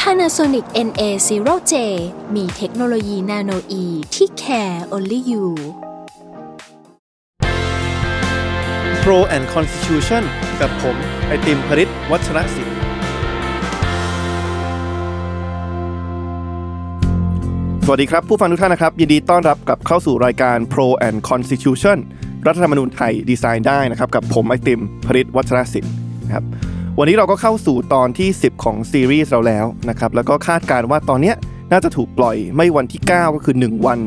Panasonic NA0J มีเทคโนโลยีนาโนอีที่ care only you Pro and Constitution กับผม ไอติมพริตวัชรศิลป์สวัสดีครับ ผู้ฟังทุกท่านนะครับ ยินดีต้อนรับกลับเข้าสู่รายการ Pro and Constitution รัฐธรรมนูญไทยดีไซน์ได้นะครับ กับผมไอติมพริตวัชรศิลป์นะครับ วันนี้เราก็เข้าสู่ตอนที่ 10 ของซีรีส์เราแล้วนะครับ แล้วก็คาดการณ์ว่าตอนเนี้ยน่าจะถูกปล่อยไม่วันที่ 9 ก็คือ 1 วัน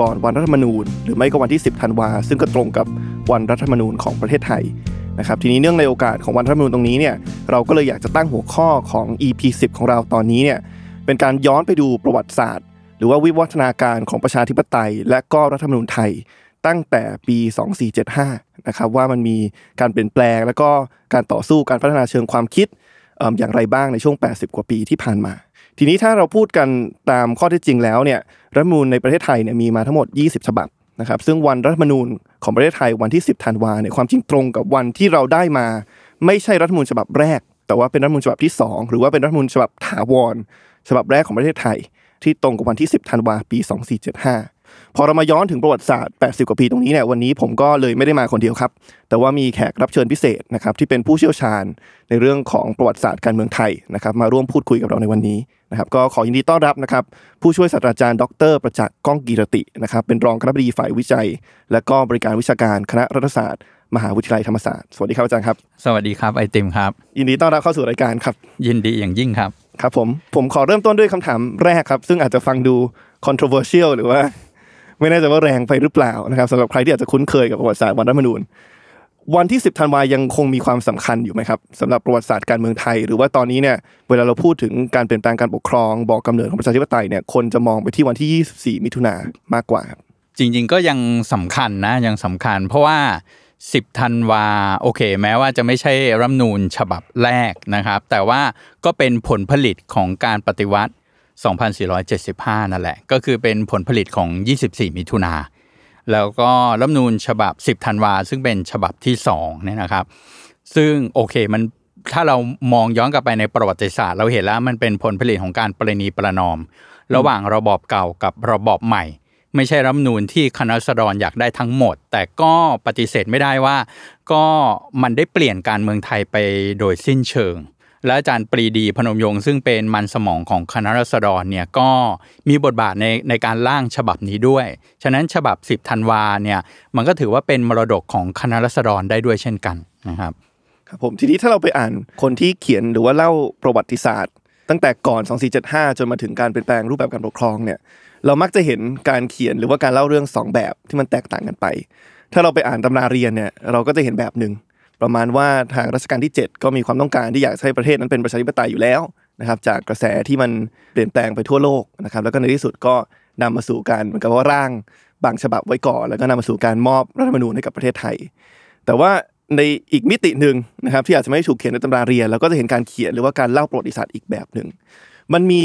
ก่อนวันรัฐธรรมนูญ หรือไม่ก็วันที่ 10ธันวาซึ่งก็ตรงกับวันรัฐธรรมนูญของประเทศไทยนะครับทีนี้เนื่องในโอกาสของวันรัฐธรรมนูญตรงนี้เนี่ยเราก็เลยอยากจะตั้งหัวข้อของ EP 10 ของเราตอนนี้เนี่ยเป็นการย้อนไปดูประวัติศาสตร์ หรือว่าวิวัฒนาการของประชาธิปไตย และก็รัฐธรรมนูญไทย ตั้งแต่ปี 2475 นะครับว่ามันมีการเปลี่ยนแปลง แล้วก็การต่อสู้การพัฒนาเชิงความคิดอย่างไรบ้างในช่วง 80 กว่าปีที่ผ่านมา ทีนี้ถ้าเราพูดกันตามข้อเท็จจริงแล้วเนี่ยรัฐมนูญในประเทศไทยเนี่ยมีมาทั้งหมด 20 ฉบับนะครับซึ่งวันรัฐมนูญของประเทศไทยวันที่ 10 ธันวาเนี่ยความจริงตรงกับวันที่เราได้มา ไม่ใช่รัฐมนูญฉบับแรก แต่ว่าเป็นรัฐมนูญฉบับที่ 2 หรือว่าเป็นรัฐมนูญฉบับถาวร ฉบับแรกของประเทศไทย ที่ตรงกับวันที่ 10 ธันวาปี 2475 พอเรามาย้อนถึงประวัติศาสตร์ 80 กว่าปีตรงนี้เนี่ยวันนี้ผมก็เลยไม่ได้มาคนเดียวครับ แต่ว่ามีแขกรับเชิญพิเศษนะครับที่เป็นผู้เชี่ยวชาญในเรื่องของประวัติศาสตร์การเมืองไทยนะครับมาร่วมพูดคุยกับเราในวันนี้นะครับก็ขอยินดีต้อนรับนะครับผู้ช่วยศาสตราจารย์ ดร ประจักษ์ก้องกีรตินะครับเป็นรองคณบดีฝ่ายวิจัย และก็บริการวิชาการคณะรัฐศาสตร์มหาวิทยาลัยธรรมศาสตร์สวัสดีครับอาจารย์ครับ สวัสดีครับไอติมครับ ยินดีต้อนรับเข้าสู่รายการครับ ยินดีอย่างยิ่งครับ ครับผม ผมขอเริ่มต้นด้วยคำถามแรกครับ ซึ่งอาจจะฟังดู controversial หรือว่า ไม่แน่ใจว่าแรงไปหรือเปล่านะครับสำหรับใครที่อาจจะคุ้นเคยกับประวัติศาสตร์วันรัฐธรรมนูญวันที่ 10ธันวายังคงมีความสำคัญอยู่ไหมครับสำหรับประวัติศาสตร์การเมืองไทย หรือว่าตอนนี้เนี่ยเวลาเราพูดถึงการเปลี่ยนแปลงการปกครองบอกกำเนิดของประชาธิปไตยเนี่ยคนจะมองไปที่วันที่ 24 มิถุนามากกว่าครับจริงๆก็ยังสำคัญนะยังสำคัญ เพราะว่า 10ธันวาโอเค แม้ว่าจะไม่ใช่รัฐมนูญฉบับแรกนะครับ แต่ว่าก็เป็นผลผลิตของการปฏิวัติ 2475 นั่นแหละ ก็คือเป็นผลผลิตของ 24 มิถุนาแล้วก็รัฐธรรมนูญฉบับ 10 ธันวา ซึ่งเป็นฉบับที่2เนี่ยนะครับ ซึ่งโอเคมันถ้าเรามองย้อนกลับไปในประวัติศาสตร์ เราเห็นแล้วมันเป็นผลผลิตของการประนีประนอม ระหว่างระบอบเก่ากับระบอบใหม่ ไม่ใช่รัฐธรรมนูญที่คณะรัษฎรอยากได้ทั้งหมด แต่ก็ปฏิเสธไม่ได้ว่า ก็มันได้เปลี่ยนการเมืองไทยไปโดยสิ้นเชิง และอาจารย์ปรีดีพนมยงค์ซึ่งเป็นมันสมองของคณะรัษฎรเนี่ยก็มีบทบาทในในการร่างฉบับนี้ด้วย ฉะนั้นฉบับ 10ธันวาเนี่ยมันก็ถือว่าเป็นมรดกของคณะรัษฎรได้ด้วยเช่นกันนะครับครับผมทีนี้ถ้าเราไปอ่านคนที่เขียนหรือว่าเล่าประวัติศาสตร์ ตั้งแต่ก่อน 2475 จนมาถึงการเปลี่ยนแปลงรูปแบบการปกครองเนี่ยเรามักจะเห็นการเขียนหรือว่าการเล่าเรื่องสองแบบที่มันแตกต่างกันไป ถ้าเราไปอ่านตำราเรียนเนี่ยเราก็จะเห็นแบบหนึ่ง ประมาณว่าทางรัชกาลที่ 7 ก็มีความต้องการที่อยากให้ประเทศนั้นเป็นประชาธิปไตยอยู่แล้วนะครับจากกระแสที่มันเปลี่ยนแปลงไปทั่วโลกนะครับแล้วก็ในที่สุดก็นำมาสู่การเหมือนกับว่าร่างบางฉบับไว้ก่อน แล้วก็นำมาสู่การมอบรัฐธรรมนูญให้กับประเทศไทย แต่ว่าในอีกมิติหนึ่งนะครับที่อาจจะไม่ได้ถูกเขียนในตำราเรียนเราก็จะเห็นการเขียนหรือว่าการเล่าประวัติศาสตร์อีกแบบหนึ่งมันมี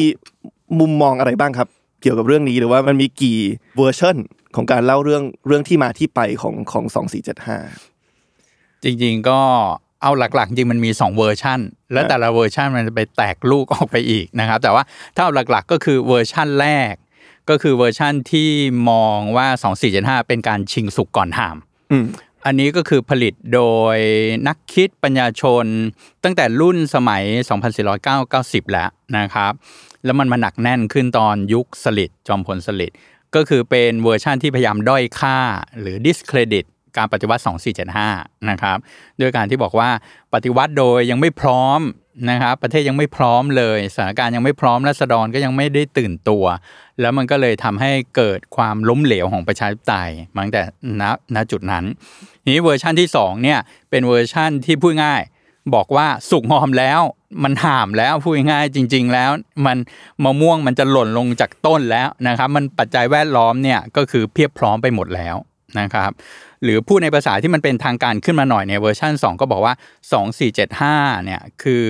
มุมมองอะไรบ้างครับ เกี่ยวกับเรื่องนี้หรือว่ามันมีกี่เวอร์ชันของการเล่าเรื่องเรื่องที่มาที่ไปของของสองสี่เจ็ดห้า จริง ๆ ก็เอาหลักๆ จริงมันมี 2 เวอร์ชันและแต่ละเวอร์ชันมันจะไปแตกลูกออกไปอีกนะครับ แต่ว่าถ้าเอาหลักๆก็คือเวอร์ชันแรก ก็คือเวอร์ชันที่มองว่า 2475 เป็นการชิงสุกก่อนหามอืมอันนี้ก็คือผลิตโดยนักคิดปัญญาชน ตั้งแต่รุ่นสมัย 2490 แล้วนะครับ แล้วมันมาหนักแน่นขึ้นตอนยุคสลิดจอมพลสลิดก็คือเป็นเวอร์ชั่นที่พยายามด้อยค่าหรือ discredit การปฏิวัติ 2475 นะครับด้วยการที่บอกว่าปฏิวัติโดยยังไม่พร้อมนะครับประเทศยังไม่พร้อมเลยสถานการณ์ยังไม่พร้อมรัษฎรก็ยังไม่ได้ตื่นตัว แล้วมันก็เลยทำให้เกิดความล้มเหลวของประชาธิปไตยมาตั้งแต่ณณจุดนั้นนี้เวอร์ชั่นที่2เนี่ยเป็นเวอร์ชั่นที่พูดง่าย บอกว่าสุกงอมแล้วมันห่ามแล้วพูดง่ายจริง ๆ แล้ว มันมะม่วงมันจะหล่นลงจากต้นแล้วนะครับ มันปัจจัยแวดล้อมเนี่ยก็คือเพียบพร้อมไปหมดแล้วนะครับ หรือพูดในภาษาที่มันเป็นทางการขึ้นมาหน่อยในเวอร์ชัน2 ก็บอกว่า 2475เนี่ยคือ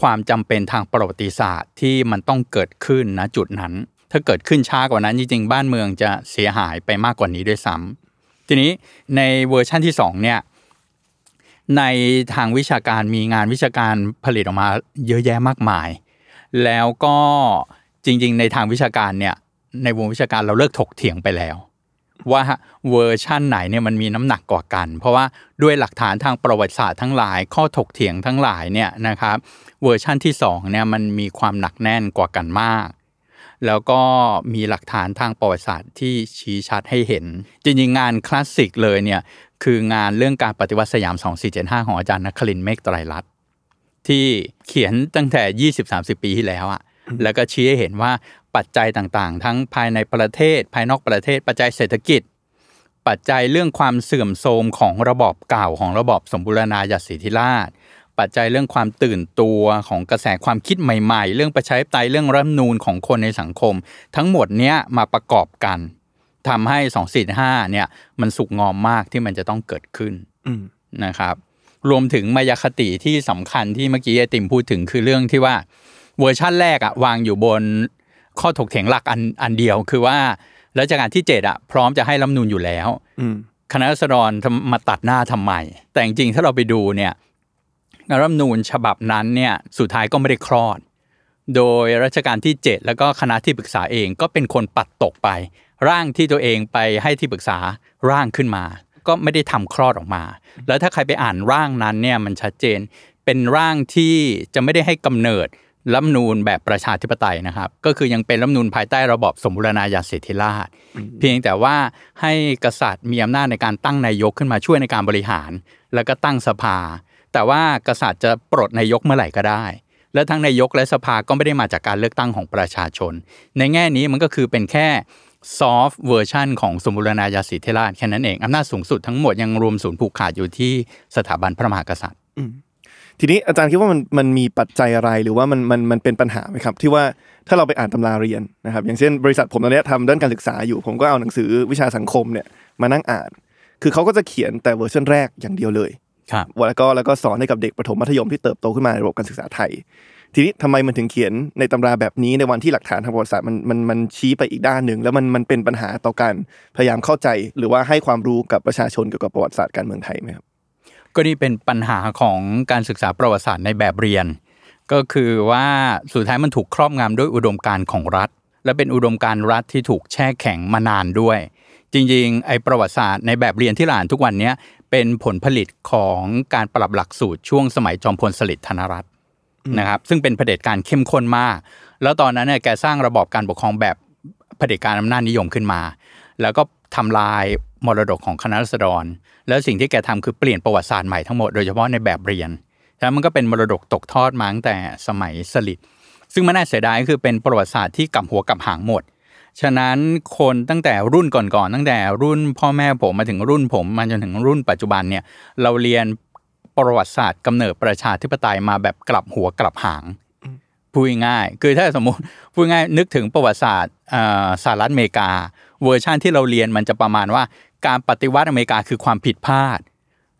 ความจำเป็นทางประวัติศาสตร์ที่มันต้องเกิดขึ้นนะจุดนั้น ถ้าเกิดขึ้นช้ากว่านั้นจริงๆ บ้านเมืองจะเสียหายไปมากกว่านี้ด้วยซ้ำทีนี้ในเวอร์ชันที่2เนี่ยในทางวิชาการมีงานวิชาการผลิตออกมาเยอะแยะมากมาย แล้วก็จริงๆ ในทางวิชาการเนี่ยในวงวิชาการเราเลิกถกเถียงไปแล้ว ว่าเวอร์ชั่นไหนเนี่ยมันมีน้ำหนักกว่ากัน เพราะว่าด้วยหลักฐานทางประวัติศาสตร์ทั้งหลาย ข้อถกเถียงทั้งหลายเนี่ยนะครับเวอร์ชั่นที่2เนี่ยมันมีความหนักแน่นกว่ากันมาก แล้วก็มีหลักฐานทางประวัติศาสตร์ที่ชี้ชัดให้เห็น จริงๆงานคลาสสิกเลยเนี่ยคืองานเรื่องการปฏิวัติสยาม 2475 ของอาจารย์นครินทร์เมฆไตรรัตน์ที่เขียนตั้งแต่ 20-30 ปีที่แล้วอะแล้วก็ชี้ให้เห็นว่า ปัจจัยต่างๆ ทั้งภายในประเทศ ภายนอกประเทศ ปัจจัยเศรษฐกิจ ปัจจัยเรื่องความเสื่อมโทรมของระบอบเก่าของระบอบสมบูรณาญาสิทธิราชปัจจัยเรื่องความตื่นตัวของกระแสความคิดใหม่ ๆ เรื่องประชาธิปไตยเรื่องรัฐธรรมนูญของคนในสังคม ทั้งหมดเนี้ยมาประกอบกันทำให้2475เนี่ยมันสุกงอมมากที่มันจะต้องเกิดขึ้นอืมนะครับ รวมถึงมายาคติที่สำคัญที่เมื่อกี้ไอติมพูดถึงคือเรื่องที่ว่าเวอร์ชั่นแรกอะวางอยู่บน ข้อถกเถียงหลักอันอันเดียวคือว่ารัชกาลที่เจ็ดอะพร้อมจะให้รัฐธรรมนูญอยู่แล้วอืมคณะรัษฎรทำมาตัดหน้าทำไม แต่จริงๆถ้าเราไปดูเนี่ยรัฐธรรมนูญฉบับนั้นเนี่ยสุดท้ายก็ไม่ได้คลอด โดยรัชกาลที่ 7 แล้วก็คณะที่ปรึกษาเองก็เป็นคนปัดตกไป ร่างที่ตัวเองไปให้ที่ปรึกษาร่างขึ้นมา ก็ไม่ได้ทำคลอดออกมา แล้วถ้าใครไปอ่านร่างนั้นเนี่ยมันชัดเจน เป็นร่างที่จะไม่ได้ให้กำเนิด รัฐธรรมนูญแบบประชาธิปไตยนะครับ ก็คือยังเป็นรัฐธรรมนูญภายใต้ระบอบสมบูรณาญาสิทธิราชย์เพียงแต่ว่าให้กษัตริย์มีอำนาจในการตั้งนายกขึ้นมาช่วยในการบริหาร แล้วก็ตั้งสภา แต่ว่ากษัตริย์จะปลดนายกเมื่อไหร่ก็ได้ และทั้งนายกและสภาก็ไม่ได้มาจากการเลือกตั้งของประชาชน ในแง่นี้มันก็คือเป็นแค่ soft version ของสมบูรณาญาสิทธิราชย์แค่นั้นเองอำนาจสูงสุดทั้งหมดยังรวมศูนย์ผูกขาดอยู่ที่สถาบันพระมหากษัตริย์ ทีนี้อาจารย์คิดว่ามันมันมีปัจจัยอะไรหรือว่ามันมันมันเป็นปัญหาไหมครับ ที่ว่าถ้าเราไปอ่านตำราเรียนนะครับ อย่างเช่นบริษัทผมตอนเนี้ยทำด้านการศึกษาอยู่ ผมก็เอาหนังสือวิชาสังคมเนี่ยมานั่งอ่าน คือเขาก็จะเขียนแต่เวอร์ชันแรกอย่างเดียวเลยครับแล้วก็แล้วก็สอนให้กับเด็กประถมมัธยมที่เติบโตขึ้นมาในระบบการศึกษาไทย ทีนี้ทำไมมันถึงเขียนในตำราแบบนี้ในวันที่หลักฐานทางประวัติศาสตร์มันมันมันชี้ไปอีกด้านหนึ่ง แล้วมันมันเป็นปัญหาต่อการพยายามเข้าใจ หรือว่าให้ความรู้กับประชาชนเกี่ยวกับประวัติศาสตร์การเมืองไทยไหมครับ ก็นี่เป็นปัญหาของการศึกษาประวัติศาสตร์ในแบบเรียน ก็คือว่าสุดท้ายมันถูกครอบงำด้วยอุดมการณ์ของรัฐ และเป็นอุดมการณ์รัฐที่ถูกแช่แข็งมานานด้วย จริงๆ ไอ้ประวัติศาสตร์ในแบบเรียนที่เราอ่านทุกวันเนี้ยเป็นผลผลิตของการปรับหลักสูตรช่วงสมัยจอมพลสฤษดิ์ธนรัตน์นะครับซึ่งเป็นเผด็จการเข้มข้นมาก แล้วตอนนั้นเนี่ยแกสร้างระบอบการปกครองแบบเผด็จการอำนาจนิยมขึ้นมา แล้วก็ทำลายมรดกของคณะรัษฎร แล้วสิ่งที่แกทำคือเปลี่ยนประวัติศาสตร์ใหม่ทั้งหมดโดยเฉพาะในแบบเรียนฉะนั้นมันก็เป็นมรดกตกทอดมาตั้งแต่สมัยสฤษดิ์ซึ่งมันน่าเสียดายก็คือเป็นประวัติศาสตร์ที่กลับหัวกลับหางหมด ฉะนั้นคนตั้งแต่รุ่นก่อนๆตั้งแต่รุ่นพ่อแม่ผมมาถึงรุ่นผมมาจนถึงรุ่นปัจจุบันเนี่ยเราเรียนประวัติศาสตร์กำเนิดประชาธิปไตยมาแบบกลับหัวกลับหางพูดง่ายๆคือถ้าสมมติพูดง่ายนึกถึงประวัติศาสตร์สหรัฐอเมริกา เวอร์ชันที่เราเรียนมันจะประมาณว่า การปฏิวัติอเมริกาคือความผิดพลาด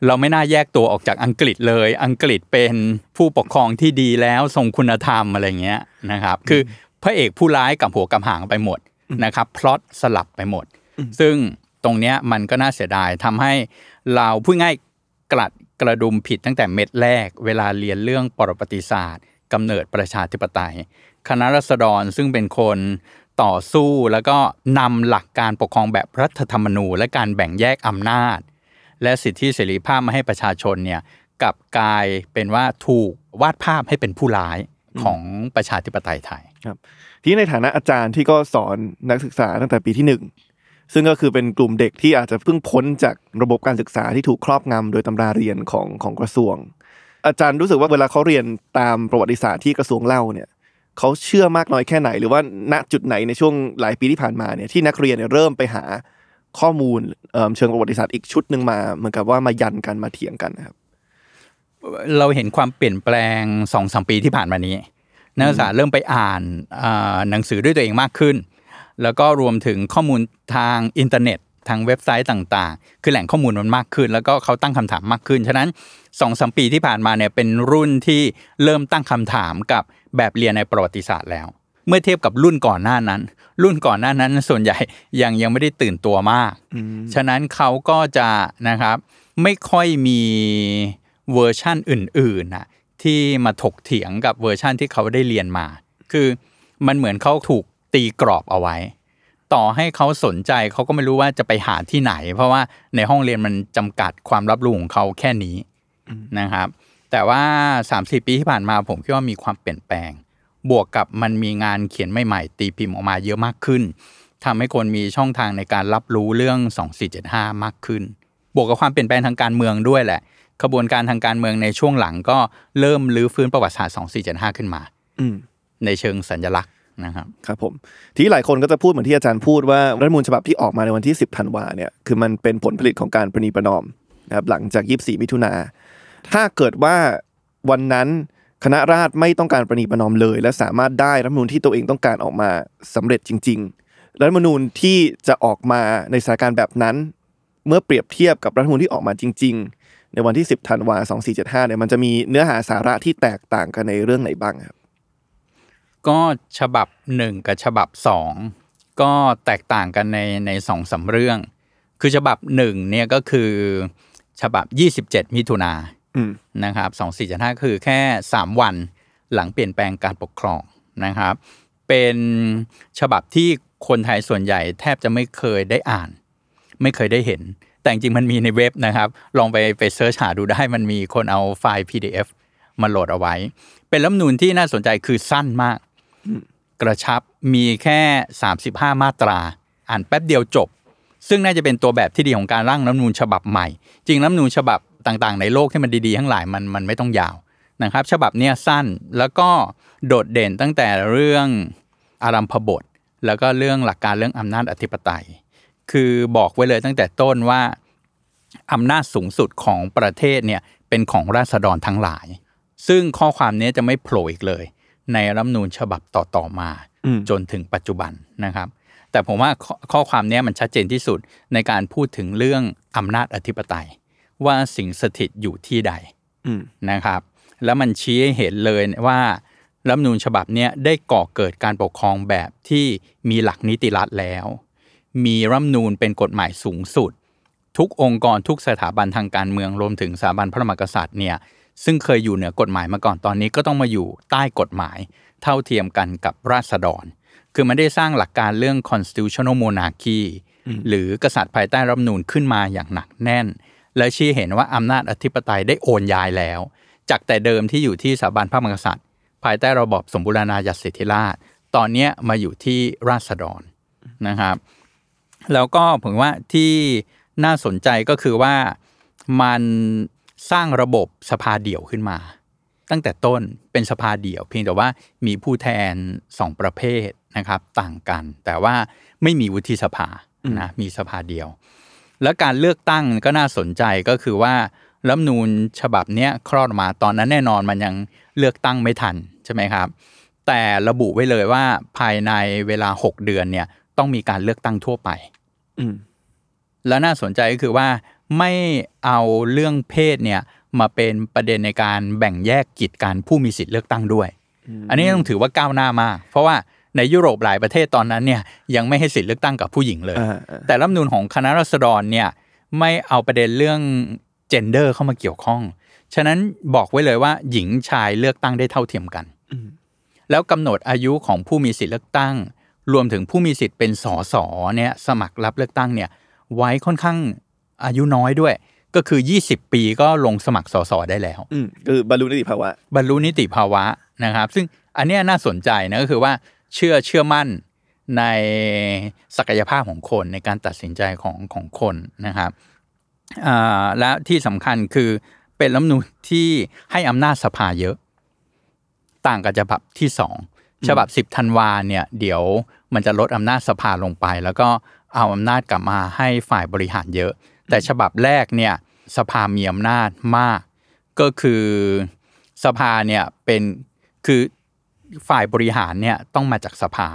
เราไม่น่าแยกตัวออกจากอังกฤษเลย อังกฤษเป็นผู้ปกครองที่ดีแล้วทรงคุณธรรมอะไรเงี้ยนะครับ คือพระเอกผู้ร้ายกับหัวกับหางไปหมดนะครับพล็อตสลับไปหมด ซึ่งตรงเนี้ยมันก็น่าเสียดายทำให้เราพูดง่ายกลัดกระดุมผิดตั้งแต่เม็ดแรก เวลาเรียนเรื่องประวัติศาสตร์กำเนิดประชาธิปไตย คณะรัษฎรซึ่งเป็นคน ต่อสู้แล้วก็นำหลักการปกครองแบบรัฐธรรมนูญและการแบ่งแยกอำนาจ และสิทธิเสรีภาพมาให้ประชาชนเนี่ยกลับกลายเป็นว่าถูกวาดภาพให้เป็นผู้ร้ายของประชาธิปไตยไทยครับทีนี้ในฐานะอาจารย์ที่ก็สอนนักศึกษาตั้งแต่ปีที่หนึ่งซึ่งก็คือเป็นกลุ่มเด็กที่อาจจะเพิ่งพ้นจากระบบการศึกษาที่ถูกครอบงำโดยตำราเรียนของของกระทรวง อาจารย์รู้สึกว่าเวลาเขาเรียนตามประวัติศาสตร์ที่กระทรวงเล่าเนี่ย เขาเชื่อมากน้อยแค่ไหน หรือว่าณจุดไหนในช่วงหลายปีที่ผ่านมาเนี่ยที่นักเรียนเนี่ยเริ่มไปหาข้อมูลเอิ่มเชิงประวัติศาสตร์อีกชุดหนึ่งมาเหมือนกับว่ามายันกันมาเถียงกันนะครับ เราเห็นความเปลี่ยนแปลงสองสามปีที่ผ่านมานี้ นักศึกษาเริ่มไปอ่านอ่าหนังสือด้วยตัวเองมากขึ้น แล้วก็รวมถึงข้อมูลทางอินเทอร์เน็ตทางเว็บไซต์ต่างๆ คือแหล่งข้อมูลมันมากขึ้น แล้วก็เขาตั้งคำถามมากขึ้น ฉะนั้นสองสามปีที่ผ่านมาเนี่ยเป็นรุ่นที่เริ่มตั้งคำถามกับ แบบเรียนในประวัติศาสตร์แล้ว เมื่อเทียบกับรุ่นก่อนหน้านั้น รุ่นก่อนหน้านั้นส่วนใหญ่ยังยังไม่ได้ตื่นตัวมาก ฉะนั้นเขาก็จะนะครับไม่ค่อยมีเวอร์ชั่นอื่นๆนะที่มาถกเถียงกับเวอร์ชั่นที่เขาได้เรียนมา คือมันเหมือนเขาถูกตีกรอบเอาไว้ ต่อให้เขาสนใจเขาก็ไม่รู้ว่าจะไปหาที่ไหน เพราะว่าในห้องเรียนมันจำกัดความรับรู้ของเขาแค่นี้นะครับ แต่ว่า30ปีที่ผ่านมาผมคิดว่ามีความเปลี่ยนแปลง บวกกับมันมีงานเขียนใหม่ๆ ตีพิมพ์ออกมาเยอะมากขึ้นทำให้คนมีช่องทางในการรับรู้เรื่อง 2475 มากขึ้น บวกกับความเปลี่ยนแปลงทางการเมืองด้วยแหละขบวนการทางการเมืองในช่วงหลังก็เริ่มลื้อฟื้นประวัติศาสตร์ 2475 ขึ้นมา อืมในเชิงสัญลักษณ์นะครับครับผมทีนี้หลายคนก็จะพูดเหมือนที่อาจารย์พูดว่ารัฐธรรมนูญฉบับที่ออกมาในวันที่ 10ธันวาเนี่ยคือมันเป็นผลผลิตของการประนีประนอมนะครับหลังจาก 24 มิถุนา ถ้าเกิดว่าวันนั้นคณะราษฎรไม่ต้องการประนีประนอมเลย และสามารถได้รัฐมนูญที่ตัวเองต้องการออกมาสำเร็จจริง ๆ รัฐมนูญที่จะออกมาในสถานการณ์แบบนั้น เมื่อเปรียบเทียบกับรัฐมนูญที่ออกมาจริง ๆ ในวันที่ 10ธันวา2475เนี่ยมันจะมีเนื้อหาสาระที่แตกต่างกันในเรื่องไหนบ้างครับก็ฉบับหนึ่งกับฉบับสองก็แตกต่างกันในในสองสามเรื่อง คือฉบับหนึ่งเนี่ยก็คือฉบับ 27 มิถุนา นะครับ2475คือแค่3วันหลังเปลี่ยนแปลงการปกครองนะครับ เป็นฉบับที่คนไทยส่วนใหญ่แทบจะไม่เคยได้อ่าน ไม่เคยได้เห็น แต่จริงมันมีในเว็บนะครับ ลองไปไปเสิร์ชหาดูได้มันมีคนเอาไฟล์ PDF มาโหลดเอาไว้ เป็นรัฐมนูญที่น่าสนใจคือสั้นมาก กระชับมีแค่ 35 มาตรา อ่านแป๊บเดียวจบ ซึ่งน่าจะเป็นตัวแบบที่ดีของการร่างรัฐมนูญฉบับใหม่ จริงรัฐมนูญฉบับ ต่างๆ ในโลกที่มันดีๆ ทั้งหลายมันมันไม่ต้องยาวนะครับ ฉบับเนี้ยสั้นแล้วก็โดดเด่นตั้งแต่เรื่องอารัมพบท แล้วก็เรื่องหลักการเรื่องอำนาจอธิปไตย คือบอกไว้เลยตั้งแต่ต้นว่าอำนาจสูงสุดของประเทศเนี่ยเป็นของราษฎรทั้งหลาย ซึ่งข้อความนี้จะไม่โผล่อีกเลย ในรัฐธรรมนูญฉบับต่อๆมาอืมจนถึงปัจจุบันนะครับ แต่ผมว่าข้อข้อความเนี้ยมันชัดเจนที่สุดในการพูดถึงเรื่องอำนาจอธิปไตย ว่าสิ่งสถิตอยู่ที่ใดอืมนะครับ แล้วมันชี้ให้เห็นเลยว่ารัฐธรรมนูญฉบับเนี้ยได้ก่อเกิดการปกครองแบบที่มีหลักนิติรัฐแล้ว มีรัฐธรรมนูญเป็นกฎหมายสูงสุด ทุกองค์กรทุกสถาบันทางการเมืองรวมถึงสถาบันพระมหากษัตริย์เนี่ยซึ่งเคยอยู่เหนือกฎหมายมาก่อนตอนนี้ก็ต้องมาอยู่ใต้กฎหมายเท่าเทียมกันกับราษฎร คือมันได้สร้างหลักการเรื่อง constitutional monarchy หรือกษัตริย์ภายใต้รัฐธรรมนูญขึ้นมาอย่างหนักแน่น และชี้เห็นว่าอำนาจอธิปไตยได้โอนย้ายแล้ว จากแต่เดิมที่อยู่ที่สถาบันพระมหากษัตริย์ ภายใต้ระบอบสมบูรณาญาสิทธิราชตอนนี้มาอยู่ที่ราษฎรนะครับ แล้วก็ผมว่าที่น่าสนใจก็คือว่ามันสร้างระบบสภาเดี่ยวขึ้นมา ตั้งแต่ต้นเป็นสภาเดี่ยว เพียงแต่ว่ามีผู้แทนสองประเภทนะครับต่างกัน แต่ว่าไม่มีวุฒิสภานะมีสภาเดียว แล้วการเลือกตั้งก็น่าสนใจก็คือว่ารัฐธรรมนูญฉบับเนี้ยคลอดออกมาตอนนั้นแน่นอนมันยังเลือกตั้งไม่ทันใช่ไหมครับ แต่ระบุไว้เลยว่าภายในเวลา 6 เดือนเนี่ยต้องมีการเลือกตั้งทั่วไปอืมแล้วน่าสนใจก็คือว่าไม่เอาเรื่องเพศเนี่ยมาเป็นประเด็นในการแบ่งแยกกิจการผู้มีสิทธิ์เลือกตั้งด้วย อันนี้ต้องถือว่าก้าวหน้ามาก เพราะว่า ในยุโรปหลายประเทศตอนนั้นเนี่ยยังไม่ให้สิทธิ์เลือกตั้งกับผู้หญิงเลยอ่าอ่าแต่รัฐธรรมนูญของคณะรัษฎรเนี่ยไม่เอาประเด็นเรื่องเจนเดอร์เข้ามาเกี่ยวข้อง ฉะนั้นบอกไว้เลยว่าหญิงชายเลือกตั้งได้เท่าเทียมกัน แล้วกำหนดอายุของผู้มีสิทธิ์เลือกตั้ง รวมถึงผู้มีสิทธิ์เป็นสสเนี่ยสมัครรับเลือกตั้งเนี่ยไว้ค่อนข้างอายุน้อยด้วย ก็คือ 20 ปีก็ลงสมัครสสได้แล้วอืมคือบรรลุนิติภาวะ บรรลุนิติภาวะนะครับ ซึ่งอันเนี้ยน่าสนใจนะก็คือว่า เชื่อเชื่อมั่นในศักยภาพของคนในการตัดสินใจของของคนนะครับอ่าและที่สำคัญคือเป็นรัฐธรรมนูญที่ให้อำนาจสภาเยอะ ต่างกับฉบับที่สองฉบับสิบธันวาเนี่ยเดี๋ยวมันจะลดอำนาจสภาลงไป แล้วก็เอาอำนาจกลับมาให้ฝ่ายบริหารเยอะ แต่ฉบับแรกเนี่ยสภามีอำนาจมาก ก็คือสภาเนี่ยเป็นคือ ฝ่ายบริหารเนี่ยต้องมาจากสภา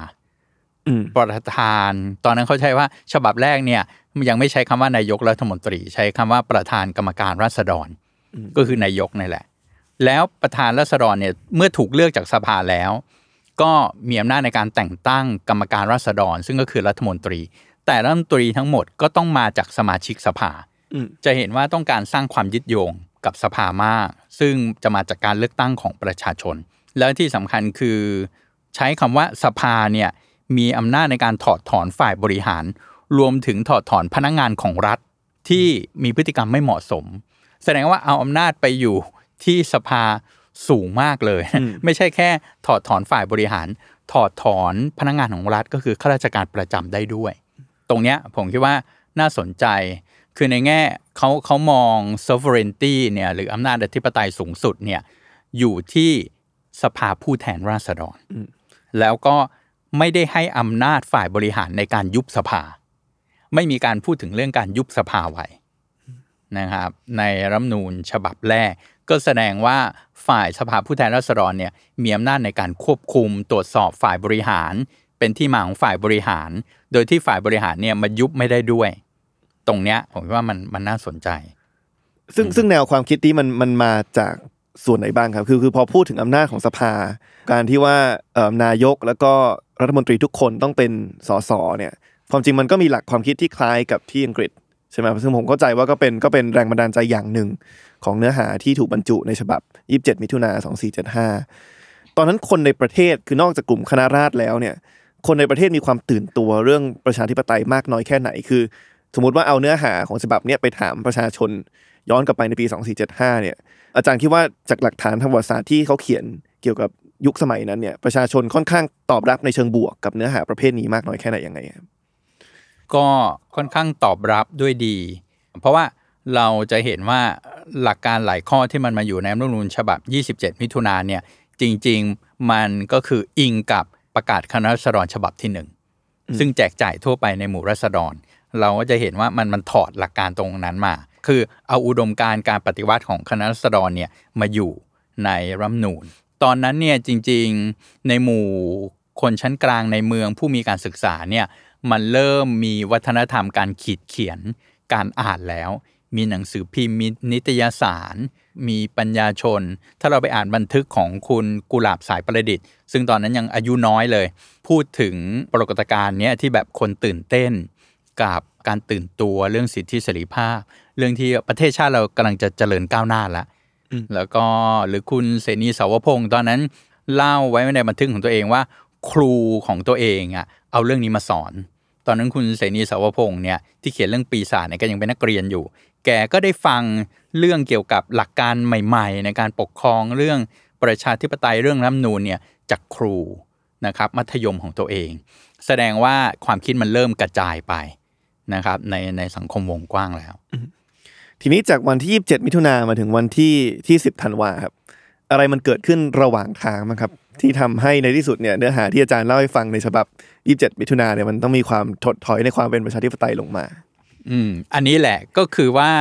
อืมประธาน ตอนนั้นเขาใช้ว่าฉบับแรกเนี่ยยังไม่ใช้คำว่านายกรัฐมนตรี ใช้คำว่าประธานกรรมการราษฎร ก็คือนายกนี่แหละ แล้วประธานราษฎรเนี่ยเมื่อถูกเลือกจากสภาแล้ว ก็มีอำนาจในการแต่งตั้งกรรมการราษฎร ซึ่งก็คือรัฐมนตรี แต่รัฐมนตรีทั้งหมดก็ต้องมาจากสมาชิกสภาอืมจะเห็นว่าต้องการสร้างความยึดโยงกับสภามาก ซึ่งจะมาจากการเลือกตั้งของประชาชน แล้วที่สำคัญคือ ใช้คำว่าสภาเนี่ยมีอำนาจในการถอดถอนฝ่ายบริหาร รวมถึงถอดถอนพนักงานของรัฐที่มีพฤติกรรมไม่เหมาะสม แสดงว่าเอาอำนาจไปอยู่ที่สภาสูงมากเลย ไม่ใช่แค่ถอดถอนฝ่ายบริหาร ถอดถอนพนักงานของรัฐก็คือข้าราชการประจำได้ด้วย ตรงเนี้ยผมคิดว่าน่าสนใจ คือในแง่เขาเขามอง sovereignty เนี่ยหรืออำนาจอธิปไตยสูงสุดเนี่ยอยู่ที่ สภาผู้แทนราษฎรแล้วก็ไม่ได้ให้อำนาจฝ่ายบริหารในการยุบสภา ไม่มีการพูดถึงเรื่องการยุบสภาไว้นะครับ ในรัฐธรรมนูญฉบับแรก ก็แสดงว่าฝ่ายสภาผู้แทนราษฎรเนี่ยมีอำนาจในการควบคุมตรวจสอบฝ่ายบริหาร เป็นที่มาของฝ่ายบริหาร โดยที่ฝ่ายบริหารเนี่ยมายุบไม่ได้ด้วย ตรงเนี้ยผมคิดว่ามันมันน่าสนใจ ซึ่งซึ่งแนวความคิดนี้มันมันมาจาก ส่วนไหนบ้างครับ คือคือพอพูดถึงอำนาจของสภา การที่ว่านายกแล้วก็รัฐมนตรีทุกคนต้องเป็นสสเนี่ยความจริงมันก็มีหลักความคิดที่คล้ายกับที่อังกฤษใช่ไหมซึ่งผมเข้าใจว่าก็เป็นก็เป็นแรงบันดาลใจอย่างหนึ่งของเนื้อหาที่ถูกบรรจุในฉบับ 27 มิถุนา2475 ตอนนั้นคนในประเทศคือนอกจากกลุ่มคณะราษฎรแล้วเนี่ย คนในประเทศมีความตื่นตัวเรื่องประชาธิปไตยมากน้อยแค่ไหน คือ สมมติว่าเอาเนื้อหาของฉบับเนี้ยไปถามประชาชนย้อนกลับไปในปี 2475 เนี่ย อาจารย์คิดว่าจากหลักฐานทางประวัติศาสตร์ที่เขาเขียนเกี่ยวกับยุคสมัยนั้นเนี่ยประชาชนค่อนข้างตอบรับในเชิงบวกกับเนื้อหาประเภทนี้มากน้อยแค่ไหนยังไงครับก็ค่อนข้างตอบรับด้วยดี เพราะว่าเราจะเห็นว่าหลักการหลายข้อที่มันมาอยู่ในรัฐธรรมนูญฉบับ 27 มิถุนายนเนี่ยจริง ๆ มันก็คืออิงกับประกาศคณะรัษฎรฉบับที่หนึ่งซึ่งแจกจ่ายทั่วไปในหมู่รัษฎร เราก็จะเห็นว่ามันมันถอดหลักการตรงนั้นมา คือเอาอุดมการณ์การปฏิวัติของคณะรัษฎรเนี่ยมาอยู่ในรัฐธรรมนูญตอนนั้นเนี่ยจริงๆในหมู่คนชั้นกลางในเมืองผู้มีการศึกษาเนี่ยมันเริ่มมีวัฒนธรรมการขีดเขียนการอ่านแล้ว มีหนังสือพิมพ์มีนิตยสาร มีปัญญาชน ถ้าเราไปอ่านบันทึกของคุณกุหลาบสายประดิษฐ์ ซึ่งตอนนั้นยังอายุน้อยเลย พูดถึงปรากฏการณ์เนี้ยที่แบบคนตื่นเต้น กับการตื่นตัวเรื่องสิทธิเสรีภาพ เรื่องที่ประเทศชาติเรากำลังจะเจริญก้าวหน้าแล้วแล้วก็หรือคุณเสนีสาวพงศ์ตอนนั้น เล่าไว้ในบันทึกของตัวเองว่า ครูของตัวเองอะเอาเรื่องนี้มาสอน ตอนนั้นคุณเสนีสาวพงศ์เนี่ยที่เขียนเรื่องปีศาจเนี่ยก็ยังเป็นนักเรียนอยู่ แกก็ได้ฟังเรื่องเกี่ยวกับหลักการใหม่ ๆ ในการปกครองเรื่องประชาธิปไตยเรื่องรัฐธรรมนูญเนี่ยจากครูนะครับมัธยมของตัวเอง แสดงว่าความคิดมันเริ่มกระจายไปนะครับในในสังคมวงกว้างแล้ว ทีนี้จากวันที่ 27 มิถุนามาถึงวันที่ที่ 10 ธันวาครับ อะไรมันเกิดขึ้นระหว่างทางมั้งครับ ที่ทำให้ในที่สุดเนี่ยเนื้อหาที่อาจารย์เล่าให้ฟังในฉบับ 27 มิถุนาเนี่ยมันต้องมีความถดถอยในความเป็นประชาธิปไตยลงมา อืม อันนี้แหละก็คือว่า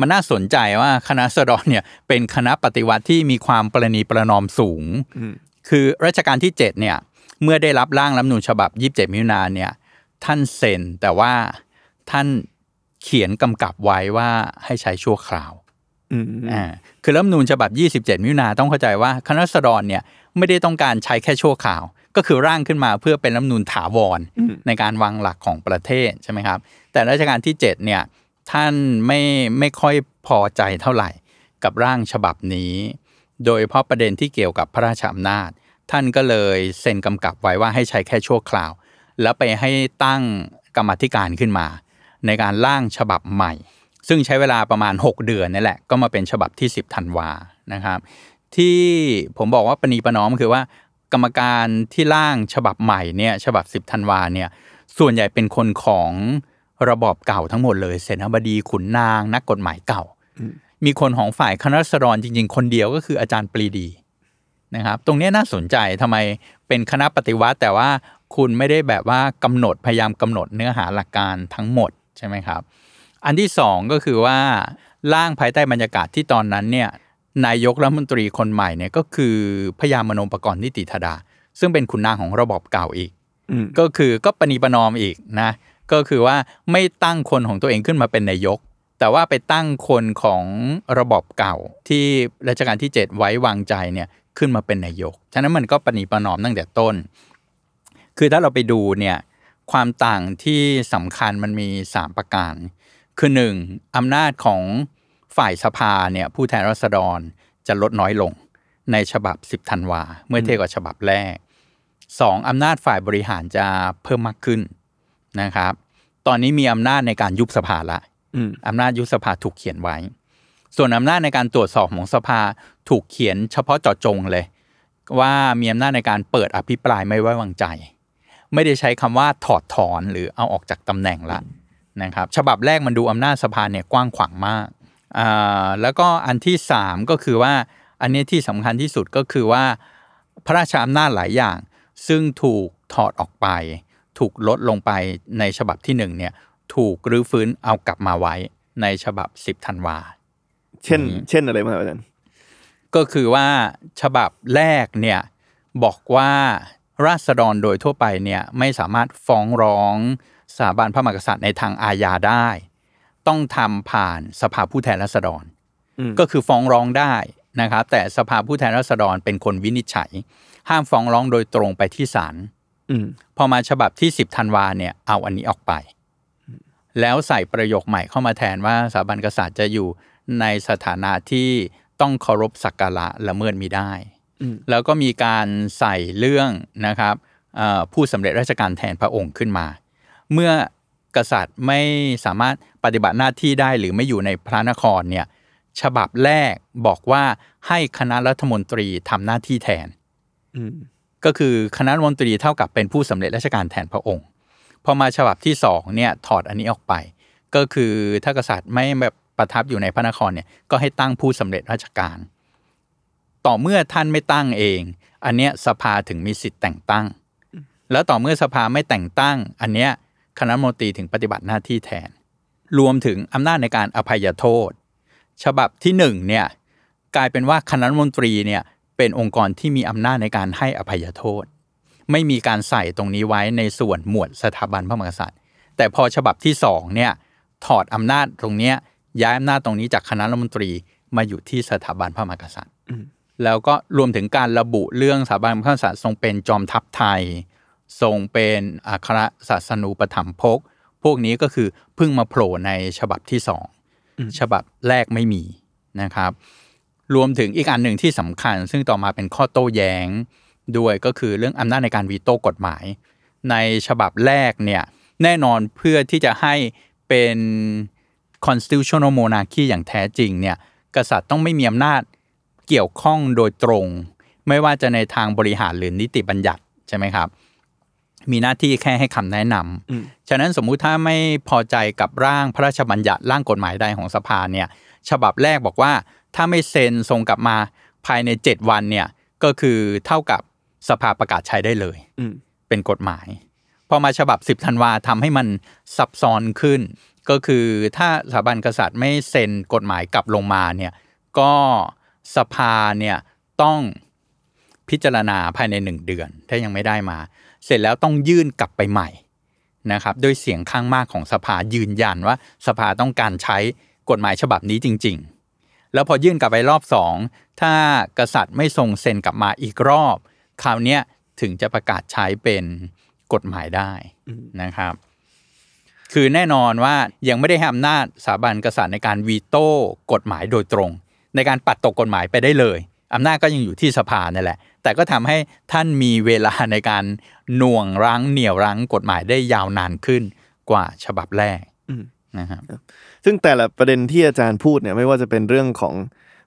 มันน่าสนใจว่าคณะสดรเนี่ยเป็นคณะปฏิวัติที่มีความประนีประนอมสูง คือรัชกาลที่ 7 เนี่ย เมื่อได้รับร่างรัฐธรรมนูญฉบับ 27 มิถุนายนเนี่ย ท่านเซ็นแต่ว่าท่าน เขียนกำกับไว้ว่าให้ใช้ชั่วคราวอืมอ่าคือรัฐธรรมนูญฉบับ 27 มิถุนาต้องเข้าใจว่าคณะรัษฎรเนี่ยไม่ได้ต้องการใช้แค่ชั่วคราว ก็คือร่างขึ้นมาเพื่อเป็นรัฐธรรมนูญถาวรในการวางหลักของประเทศใช่ไหมครับ แต่รัชกาลที่ 7 เนี่ยท่านไม่ไม่ค่อยพอใจเท่าไหร่กับร่างฉบับนี้ โดยเฉพาะประเด็นที่เกี่ยวกับพระราชอำนาจ ท่านก็เลยเซ็นกำกับไว้ว่าให้ใช้แค่ชั่วคราว แล้วไปให้ตั้งกรรมาธิการขึ้นมา ในการร่างฉบับใหม่ ซึ่งใช้เวลาประมาณ 6 เดือนนี่แหละ ก็มาเป็นฉบับที่ 10ธันวานะครับ ที่ผมบอกว่าปณีประนอมคือว่ากรรมการที่ร่างฉบับใหม่เนี่ยฉบับ 10ธันวาเนี่ยส่วนใหญ่เป็นคนของระบอบเก่าทั้งหมดเลยเสนาบดีขุนนาง นักกฎหมายเก่า มีคนของฝ่ายคณะรัษฎรจริง ๆ คนเดียวก็คืออาจารย์ปรีดีนะครับ ตรงนี้น่าสนใจทำไมเป็นคณะปฏิวัติ แต่ว่าคุณไม่ได้แบบว่ากำหนดพยายามกำหนดเนื้อหาหลักการทั้งหมด ใช่ไหมครับ อันที่สองก็คือว่าร่างภายใต้บรรยากาศที่ตอนนั้นเนี่ยนายกรัฐมนตรีคนใหม่เนี่ยก็คือพยามโนปกรณ์นิติธดา ซึ่งเป็นขุนนางของระบอบเก่าอีกอืมก็คือก็ปณีประนอมอีกนะ ก็คือว่าไม่ตั้งคนของตัวเองขึ้นมาเป็นนายก แต่ว่าไปตั้งคนของระบอบเก่าที่รัชกาลที่ 7 ไว้วางใจเนี่ยขึ้นมาเป็นนายก ฉะนั้นมันก็ปณีประนอมตั้งแต่ต้น คือถ้าเราไปดูเนี่ย ความต่างที่สำคัญมันมี 3 ประการ คือ 1. อำนาจของฝ่ายสภาเนี่ยผู้แทนราษฎรจะลดน้อยลงในฉบับ 10ธันวา เมื่อเทียบกับฉบับแรกสองอำนาจฝ่ายบริหารจะเพิ่มมากขึ้นนะครับ ตอนนี้มีอำนาจในการยุบสภาละอืมอำนาจยุบสภาถูกเขียนไว้ ส่วนอำนาจในการตรวจสอบของสภาถูกเขียนเฉพาะเจาะจงเลย ว่ามีอำนาจในการเปิดอภิปรายไม่ไว้วางใจ ไม่ได้ใช้คำว่าถอดถอนหรือเอาออกจากตำแหน่งละนะครับฉบับแรกมันดูอำนาจสภาเนี่ยกว้างขวางมากอ่าแล้วก็อันที่สามก็คือว่าอันนี้ที่สำคัญที่สุดก็คือว่า พระราชอำนาจหลายอย่าง ซึ่งถูกถอดออกไป ถูกลดลงไปในฉบับที่หนึ่งเนี่ยถูกรื้อฟื้นเอากลับมาไว้ในฉบับ 10ธันวาเช่น เช่นอะไรบ้างครับอาจารย์ก็คือว่าฉบับแรกเนี่ยบอกว่า ราษฎรโดยทั่วไปเนี่ยไม่สามารถฟ้องร้องสถาบันพระมหากษัตริย์ในทางอาญาได้ ต้องทำผ่านสภาผู้แทนราษฎรอืมก็คือฟ้องร้องได้นะครับ แต่สภาผู้แทนราษฎรเป็นคนวินิจฉัย ห้ามฟ้องร้องโดยตรงไปที่ศาลอืมพอมาฉบับที่ 10ธันวาเนี่ยเอาอันนี้ออกไป แล้วใส่ประโยคใหม่เข้ามาแทนว่าสถาบันกษัตริย์จะอยู่ในสถานะที่ต้องเคารพสักการะละเมิดมิได้อืม แล้วก็มีการใส่เรื่องนะครับเอ่อผู้สำเร็จราชการแทนพระองค์ขึ้นมา เมื่อกษัตริย์ไม่สามารถปฏิบัติหน้าที่ได้หรือไม่อยู่ในพระนครเนี่ยฉบับแรกบอกว่าให้คณะรัฐมนตรีทำหน้าที่แทนอืมก็คือคณะรัฐมนตรีเท่ากับเป็นผู้สำเร็จราชการแทนพระองค์พอมาฉบับที่สองเนี่ยถอดอันนี้ออกไป ก็คือถ้ากษัตริย์ไม่แบบประทับอยู่ในพระนครเนี่ยก็ให้ตั้งผู้สำเร็จราชการ ต่อเมื่อท่านไม่ตั้งเอง อันเนี้ยสภาถึงมีสิทธิ์แต่งตั้ง แล้วต่อเมื่อสภาไม่แต่งตั้ง อันเนี้ยคณะมนตรีถึงปฏิบัติหน้าที่แทน รวมถึงอำนาจในการอภัยโทษ ฉบับที่หนึ่งเนี่ยกลายเป็นว่าคณะมนตรีเนี่ยเป็นองค์กรที่มีอำนาจในการให้อภัยโทษ ไม่มีการใส่ตรงนี้ไว้ในส่วนหมวดสถาบันพระมหากษัตริย์ แต่พอฉบับที่สองเนี่ยถอดอำนาจตรงเนี้ยย้ายอำนาจตรงนี้จากคณะรัฐมนตรีมาอยู่ที่สถาบันพระมหากษัตริย์ แล้วก็รวมถึงการระบุเรื่องสถาบันพระมหากษัตริย์ทรงเป็นจอมทัพไทย ทรงเป็นอัครศาสนูปถัมภกพวกนี้ก็คือเพิ่งมาโผล่ในฉบับที่สองฉบับแรกไม่มีนะครับ รวมถึงอีกอันหนึ่งที่สำคัญ ซึ่งต่อมาเป็นข้อโต้แย้งด้วยก็คือเรื่องอำนาจในการวีโต้กฎหมาย ในฉบับแรกเนี่ยแน่นอนเพื่อที่จะให้เป็น constitutional monarchy อย่างแท้จริงเนี่ยกษัตริย์ต้องไม่มีอำนาจ เกี่ยวข้องโดยตรง ไม่ว่าจะในทางบริหารหรือนิติบัญญัติใช่ไหมครับ มีหน้าที่แค่ให้คำแนะนำฉะนั้นสมมุติถ้าไม่พอใจกับร่างพระราชบัญญัติร่างกฎหมายใดของสภาเนี่ยฉบับแรกบอกว่า ถ้าไม่เซ็นส่งกลับมาภายใน 7 วันเนี่ยก็คือเท่ากับสภาประกาศใช้ได้เลยอืมเป็นกฎหมาย พอมาฉบับ 10ธันวาทำให้มันซับซ้อนขึ้น ก็คือถ้าสถาบันกษัตริย์ไม่เซ็นกฎหมายกลับลงมาเนี่ยก็ สภาเนี่ยต้องพิจารณาภายในหนึ่งเดือน ถ้ายังไม่ได้มา เสร็จแล้วต้องยื่นกลับไปใหม่นะครับด้วยเสียงข้างมากของสภายืนยันว่าสภาต้องการใช้กฎหมายฉบับนี้จริง ๆ แล้วพอยื่นกลับไปรอบสองถ้ากษัตริย์ไม่ส่งเซ็นกลับมาอีกรอบ คราวเนี้ยถึงจะประกาศใช้เป็นกฎหมายได้นะครับ คือแน่นอนว่ายังไม่ได้ให้อำนาจสถาบันกษัตริย์ในการวีโต้กฎหมายโดยตรง ในการปัดตกกฎหมายไปได้เลยอำนาจก็ยังอยู่ที่สภานั่นแหละ แต่ก็ทำให้ท่านมีเวลาในการหน่วงรั้งเหนี่ยวรั้งกฎหมายได้ยาวนานขึ้นกว่าฉบับแรกอืมนะครับซึ่งแต่ละประเด็นที่อาจารย์พูดเนี่ยไม่ว่าจะเป็นเรื่องของ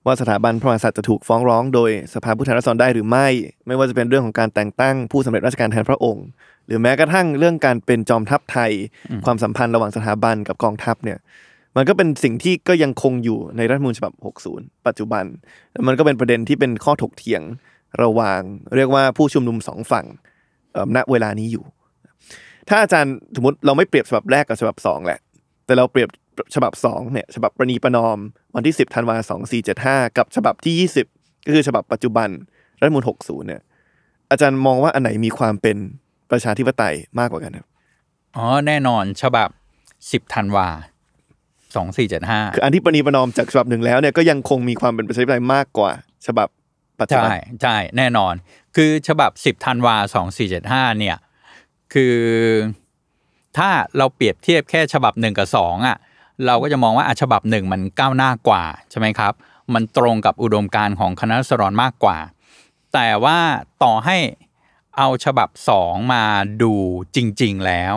ว่าสถาบันพระมหากษัตริย์จะถูกฟ้องร้องโดยสภาผู้แทนราษฎรได้หรือไม่ ไม่ว่าจะเป็นเรื่องของการแต่งตั้งผู้สำเร็จราชการแทนพระองค์ หรือแม้กระทั่งเรื่องการเป็นจอมทัพไทย ความสัมพันธ์ระหว่างสถาบันกับกองทัพเนี่ย มันก็เป็นสิ่งที่ก็ยังคงอยู่ในรัฐมนูญฉบับ 60 ปัจจุบัน มันก็เป็นประเด็นที่เป็นข้อถกเถียงระหว่าง เรียกว่าผู้ชุมนุมสองฝั่งณเวลานี้อยู่ ถ้าอาจารย์สมมติเราไม่เปรียบฉบับแรกกับฉบับสองแหละ แต่เราเปรียบฉบับสองเนี่ยฉบับประนีประนอมวันที่ 10ธันวา2475กับฉบับที่ 20 ก็คือฉบับปัจจุบันรัฐมนูล60 เนี่ย อาจารย์มองว่าอันไหนมีความเป็นประชาธิปไตยมากกว่ากันครับอ๋อแน่นอนฉบับ 10ธันวา 2475คืออันที่ประนีประนอมจากฉบับหนึ่งแล้วเนี่ยก็ยังคงมีความเป็นประชาธิปไตยมากกว่า ฉบับปัจจุใช่บันใช่แน่นอน คือฉบับ10ธันวา2475เนี่ย คือถ้าเราเปรียบเทียบแค่ฉบับหนึ่งกับสองอะ เราก็จะมองว่าอะฉบับหนึ่งมันก้าวหน้ากว่าใช่ไหมครับ มันตรงกับอุดมการณ์ของคณะรัษฎรมากกว่า แต่ว่าต่อให้เอาฉบับสองมาดูจริง ๆแล้ว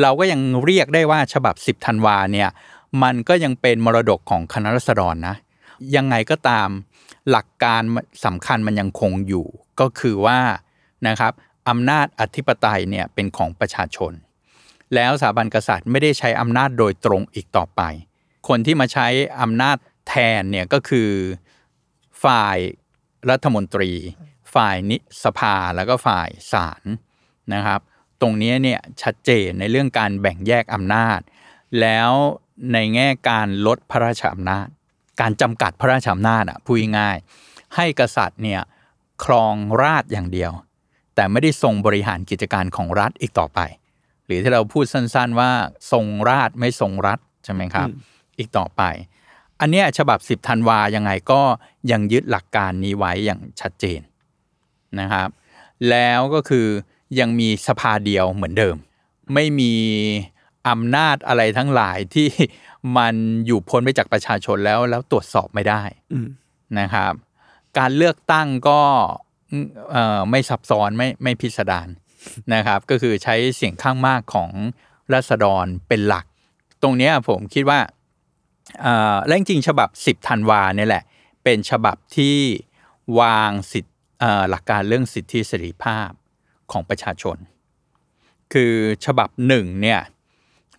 เราก็ยังเรียกได้ว่าฉบับ10ธันวาเนี่ย มันก็ยังเป็นมรดกของคณะรัษฎรนะ ยังไงก็ตามหลักการสำคัญมันยังคงอยู่ ก็คือว่านะครับอำนาจอธิปไตยเนี่ยเป็นของประชาชน แล้วสถาบันกษัตริย์ไม่ได้ใช้อำนาจโดยตรงอีกต่อไป คนที่มาใช้อำนาจแทนเนี่ยก็คือฝ่ายรัฐมนตรี ฝ่ายนิสภาแล้วก็ฝ่ายศาลนะครับ ตรงนี้เนี่ยชัดเจนในเรื่องการแบ่งแยกอำนาจ แล้ว ในแง่การลดพระราชอำนาจ การจำกัดพระราชอำนาจอะพูดง่ายๆให้กษัตริย์เนี่ยครองราชอย่างเดียว แต่ไม่ได้ทรงบริหารกิจการของรัฐอีกต่อไป หรือที่เราพูดสั้นๆว่าทรงราชไม่ทรงรัฐใช่ไหมครับ อีกต่อไป อันเนี้ยฉบับ 10ธันวายังไงก็ยังยึดหลักการนี้ไว้อย่างชัดเจนนะครับ แล้วก็คือยังมีสภาเดียวเหมือนเดิม ไม่มี อำนาจอะไรทั้งหลายที่มันอยู่พ้นไปจากประชาชนแล้วแล้วตรวจสอบไม่ได้อืมนะครับ การเลือกตั้งก็เอ่อไม่ซับซ้อนไม่ไม่พิสดารนะครับ ก็คือใช้เสียงข้างมากของรัษฎรเป็นหลัก ตรงเนี้ยผมคิดว่าเอ่อและจริงๆฉบับ 10ธันวาเนี่ยแหละ เป็นฉบับที่วางสิทธิเอ่อหลักการเรื่องสิทธิเสรีภาพของประชาชน คือฉบับหนึ่งเนี่ย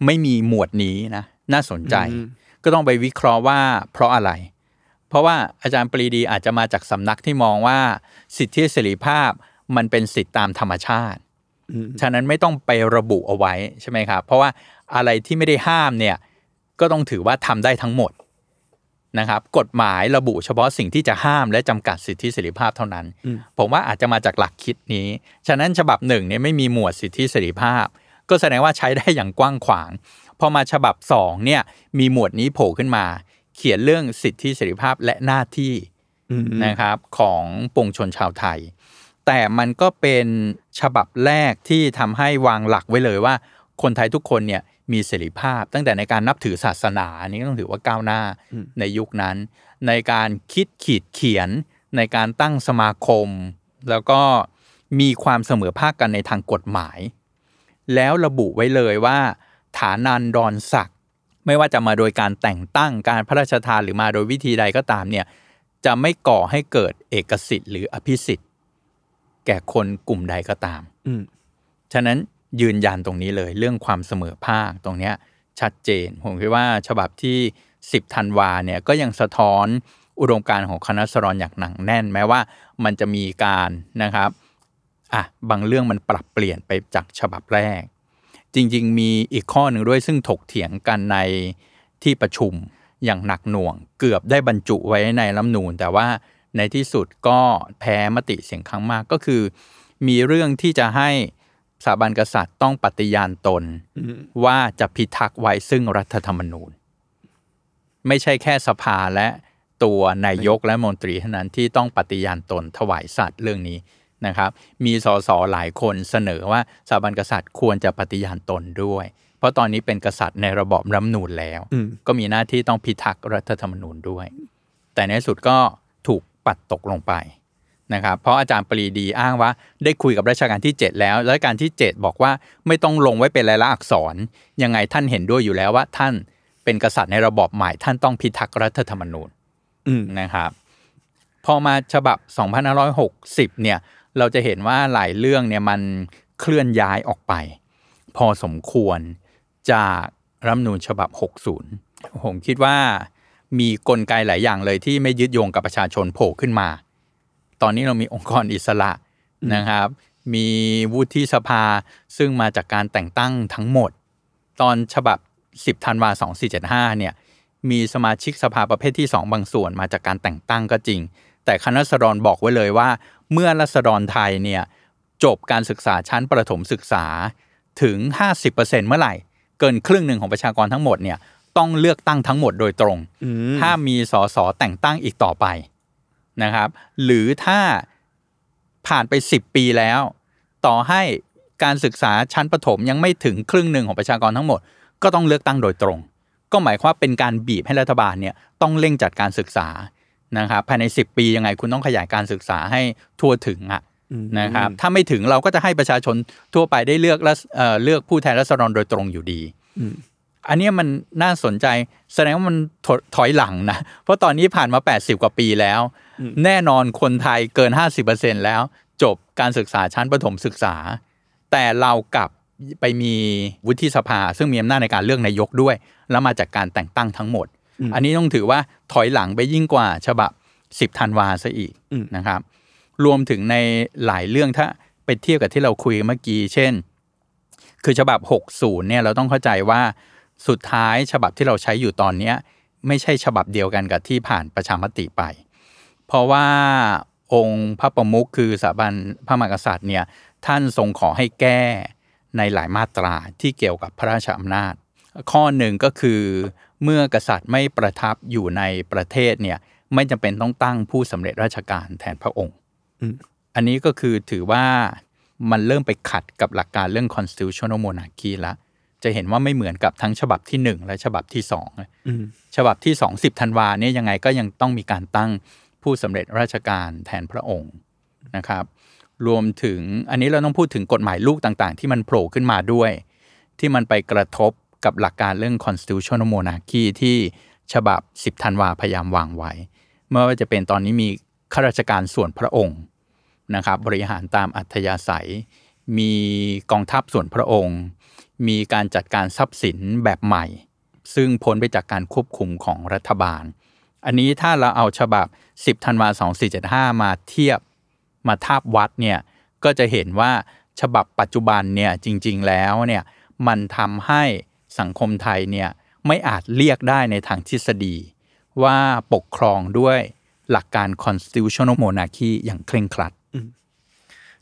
ไม่มีหมวดนี้นะน่าสนใจ ก็ต้องไปวิเคราะห์ว่า เพราะอะไร เพราะว่าอาจารย์ปรีดีอาจจะมาจากสำนักที่มองว่าสิทธิเสรีภาพมันเป็นสิทธิตามธรรมชาติฉะนั้นไม่ต้องไประบุเอาไว้ใช่ไหมครับ เพราะว่าอะไรที่ไม่ได้ห้ามเนี่ยก็ต้องถือว่าทำได้ทั้งหมดนะครับกฎหมายระบุเฉพาะสิ่งที่จะห้ามและจำกัดสิทธิเสรีภาพเท่านั้น ผมว่าอาจจะมาจากหลักคิดนี้ ฉะนั้นฉบับหนึ่งเนี่ยไม่มีหมวดสิทธิเสรีภาพ ก็แสดงว่าใช้ได้อย่างกว้างขวาง พอมาฉบับสองเนี่ยมีหมวดนี้โผล่ขึ้นมา เขียนเรื่องสิทธิเสรีภาพและหน้าที่อืมนะครับของปวงชนชาวไทย แต่มันก็เป็นฉบับแรกที่ทำให้วางหลักไว้เลยว่า คนไทยทุกคนเนี่ยมีเสรีภาพ ตั้งแต่ในการนับถือศาสนาอันนี้ก็ต้องถือว่าก้าวหน้าในยุคนั้น ในการคิดขีดเขียนในการตั้งสมาคม แล้วก็มีความเสมอภาคกันในทางกฎหมาย แล้วระบุไว้เลยว่า ฐานันดรศักดิ์ไม่ว่าจะมาโดยการแต่งตั้งการพระราชทานหรือมาโดยวิธีใดก็ตามเนี่ยจะไม่ก่อให้เกิดเอกสิทธิ์หรืออภิสิทธิ์ แก่คนกลุ่มใดก็ตามอืมฉะนั้นยืนยันตรงนี้เลยเรื่องความเสมอภาคตรงเนี้ยชัดเจน ผมคิดว่าฉบับที่ 10ธันวาเนี่ยก็ยังสะท้อนอุดมการณ์ของคณะสรอนอย่างหนักแน่น แม้ว่ามันจะมีการนะครับ อะบางเรื่องมันปรับเปลี่ยนไปจากฉบับแรก จริง ๆ มีอีกข้อหนึ่งด้วยซึ่งถกเถียงกันในที่ประชุมอย่างหนักหน่วง เกือบได้บรรจุไว้ในรัฐธรรมนูญแต่ว่าในที่สุดก็แพ้มติเสียงข้างมากก็คือ มีเรื่องที่จะให้สถาบันกษัตริย์ต้องปฏิญาณตนว่าจะพิทักษ์ไว้ซึ่งรัฐธรรมนูญ ไม่ใช่แค่สภาและตัวนายกและมนตรีเท่านั้นที่ต้องปฏิญาณตนถวายสัตว์เรื่องนี้ นะครับมีสสหลายคนเสนอว่าสถาบันกษัตริย์ควรจะปฏิญาณตนด้วย เพราะตอนนี้เป็นกษัตริย์ในระบอบรัฐธรรมนูญแล้วอืมก็มีหน้าที่ต้องพิทักษ์รัฐธรรมนูญด้วย แต่ในที่สุดก็ถูกปัดตกลงไปนะครับเพราะอาจารย์ปรีดีอ้างว่าได้คุยกับรัชกาลที่ 7 แล้วรัชกาลที่ 7 บอกว่าไม่ต้องลงไว้เป็นลายลักษณ์อักษร ยังไงท่านเห็นด้วยอยู่แล้วว่าท่านเป็นกษัตริย์ในระบอบใหม่ท่านต้องพิทักษ์รัฐธรรมนูญอืมนะครับพอมาฉบับ 2560 เนี่ย เราจะเห็นว่าหลายเรื่องเนี่ยมันเคลื่อนย้ายออกไป พอสมควรจากรัฐมนูญฉบับ 60 ผมคิดว่ามีกลไกหลายอย่างเลยที่ไม่ยึดโยงกับประชาชนโผล่ขึ้นมา ตอนนี้เรามีองค์กรอิสระนะครับ มีวุฒิสภาซึ่งมาจากการแต่งตั้งทั้งหมด ตอนฉบับ 10ธันวา2475 เนี่ย มีสมาชิกสภาประเภทที่สองบางส่วนมาจากการแต่งตั้งก็จริง แต่คณะรัษฎรบอกไว้เลยว่า เมื่อรัษฎรไทยเนี่ยจบการศึกษาชั้นประถมศึกษาถึง 50%เมื่อไหร่ เกินครึ่งหนึ่งของประชากรทั้งหมดเนี่ยต้องเลือกตั้งทั้งหมดโดยตรงอืมห้ามมีสสแต่งตั้งอีกต่อไปนะครับ หรือถ้าผ่านไป 10 ปีแล้ว ต่อให้การศึกษาชั้นประถมยังไม่ถึงครึ่งหนึ่งของประชากรทั้งหมด ก็ต้องเลือกตั้งโดยตรง ก็หมายความว่าเป็นการบีบให้รัฐบาลเนี่ยต้องเร่งจัดการศึกษา นะครับภายใน 10 ปียังไงคุณต้องขยายการศึกษาให้ทั่วถึงอะอืมนะครับถ้าไม่ถึงเราก็จะให้ประชาชนทั่วไปได้เลือกรัฐเอ่อเลือกผู้แทนรัษฎรโดยตรงอยู่ดีอืมอันเนี้ยมันน่าสนใจแสดงว่ามันถอยถอยหลังนะ เพราะตอนนี้ผ่านมา 80 กว่าปีแล้ว แน่นอนคนไทยเกิน 50%แล้ว จบการศึกษาชั้นประถมศึกษา แต่เรากลับไปมีวุฒิสภา ซึ่งมีอำนาจในการเลือกนายกด้วย แล้วมาจากการแต่งตั้งทั้งหมด อันนี้ต้องถือว่าถอยหลังไปยิ่งกว่าฉบับ 10ธันวาซะอีกอืมนะครับ รวมถึงในหลายเรื่องถ้าไปเทียบกับที่เราคุยเมื่อกี้ เช่น คือฉบับ 60เนี่ยเราต้องเข้าใจว่าสุดท้ายฉบับที่เราใช้อยู่ตอนเนี้ยไม่ใช่ฉบับเดียวกันกับที่ผ่านประชามติไป เพราะว่าองค์พระประมุขคือสถาบันพระมหากษัตริย์เนี่ยท่านทรงขอให้แก้ในหลายมาตราที่เกี่ยวกับพระราชอำนาจ ข้อหนึ่งก็คือ เมื่อกษัตริย์ไม่ประทับอยู่ในประเทศเนี่ยไม่จำเป็นต้องตั้งผู้สำเร็จราชการแทนพระองค์อืมอันนี้ก็คือถือว่ามันเริ่มไปขัดกับหลักการเรื่อง constitutional monarchy ละจะเห็นว่าไม่เหมือนกับทั้งฉบับที่1และฉบับที่2อืมฉบับที่2 10ธันวาเนี่ยยังไงก็ยังต้องมีการตั้งผู้สำเร็จราชการแทนพระองค์นะครับ รวมถึงอันนี้เราต้องพูดถึงกฎหมายลูกต่างๆ ที่มันโผล่ขึ้นมาด้วย ที่มันไปกระทบ กับหลักการเรื่อง constitutional monarchy ที่ฉบับ 10ธันวาพยายามวางไว้ไม่ว่าจะเป็นตอนนี้มีข้าราชการส่วนพระองค์นะครับบริหารตามอัธยาศัย มีกองทัพส่วนพระองค์ มีการจัดการทรัพย์สินแบบใหม่ ซึ่งพ้นไปจากการควบคุมของรัฐบาล อันนี้ถ้าเราเอาฉบับ 10ธันวา2475 มาเทียบมาทาบวัดเนี่ยก็จะเห็นว่าฉบับปัจจุบันเนี่ยจริง ๆ แล้วเนี่ยมันทำให้ สังคมไทยเนี่ยไม่อาจเรียกได้ในทางทฤษฎี ว่าปกครองด้วยหลักการ constitutional monarchy อย่างเคร่งครัด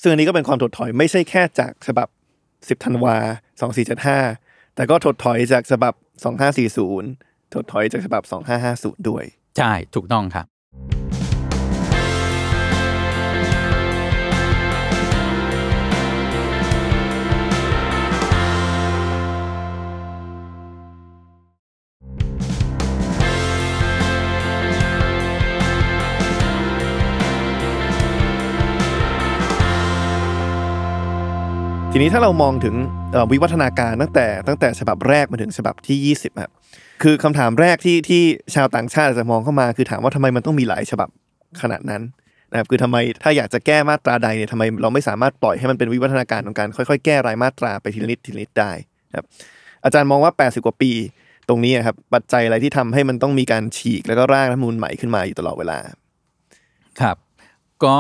ซึ่งอันนี้ก็เป็นความถดถอยไม่ใช่แค่จากฉบับ 10 ธันวา 2475 แต่ก็ถดถอยจากฉบับ 2540 ถดถอยจากฉบับ 2550 ด้วย ใช่ ถูกต้องครับ ทีนี้ถ้าเรามองถึงวิวัฒนาการตั้งแต่ตั้งแต่ฉบับแรกมาถึงฉบับที่ 20ครับคือคำถามแรกที่ที่ชาวต่างชาติจะมองเข้ามา คือถามว่าทำไมมันต้องมีหลายฉบับขนาดนั้นนะครับคือทำไมถ้าอยากจะแก้มาตราใดเนี่ยทำไมเราไม่สามารถปล่อยให้มันเป็นวิวัฒนาการของการค่อยๆ แก้รายมาตราไปทีละนิดทีละนิดได้ครับอาจารย์มองว่า 80 กว่าปี ตรงนี้ครับปัจจัยอะไรที่ทำให้มันต้องมีการฉีกแล้วก็ร่างรัฐมนูญใหม่ขึ้นมาอยู่ตลอดเวลา ครับ ก็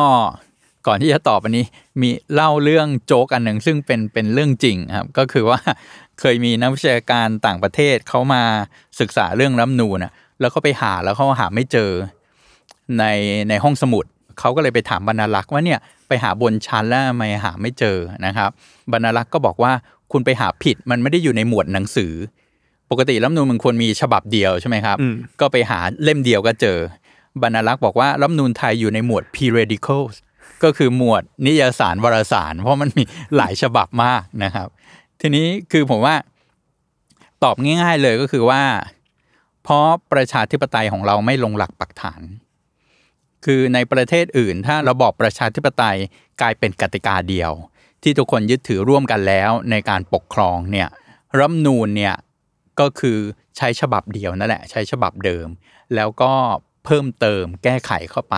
ก่อนที่จะตอบอันนี้มีเล่าเรื่องโจ๊กอันหนึ่งซึ่งเป็นเป็นเรื่องจริงครับก็คือว่าเคยมีนักวิชาการต่างประเทศเขามาศึกษาเรื่องรัฐธรรมนูญนะแล้วก็ไปหาแล้วเขาหาไม่เจอในในห้องสมุดเขาก็เลยไปถามบรรณารักษ์ว่าเนี่ยไปหาบนชั้นแล้วทำไมหาไม่เจอนะครับ บรรณารักษ์ก็บอกว่าคุณไปหาผิดมันไม่ได้อยู่ในหมวดหนังสือ ปกติรัฐธรรมนูญมันควรมีฉบับเดียวใช่ไหมครับอืมก็ไปหาเล่มเดียวก็เจอบรรณารักษ์บอกว่ารัฐธรรมนูญไทยอยู่ในหมวด periodicals ก็คือหมวดนิยสารวารสาร เพราะมันมีหลายฉบับมากนะครับ ทีนี้คือผมว่าตอบง่าย ๆเลยก็คือว่า เพราะประชาธิปไตยของเราไม่ลงหลักปักฐาน คือในประเทศอื่น ถ้าระบอบประชาธิปไตยกลายเป็นกติกาเดียว ที่ทุกคนยึดถือร่วมกันแล้วในการปกครองเนี่ยรัฐนูญเนี่ยก็คือใช้ฉบับเดียวนั่นแหละ ใช้ฉบับเดิม แล้วก็เพิ่มเติมแก้ไขเข้าไป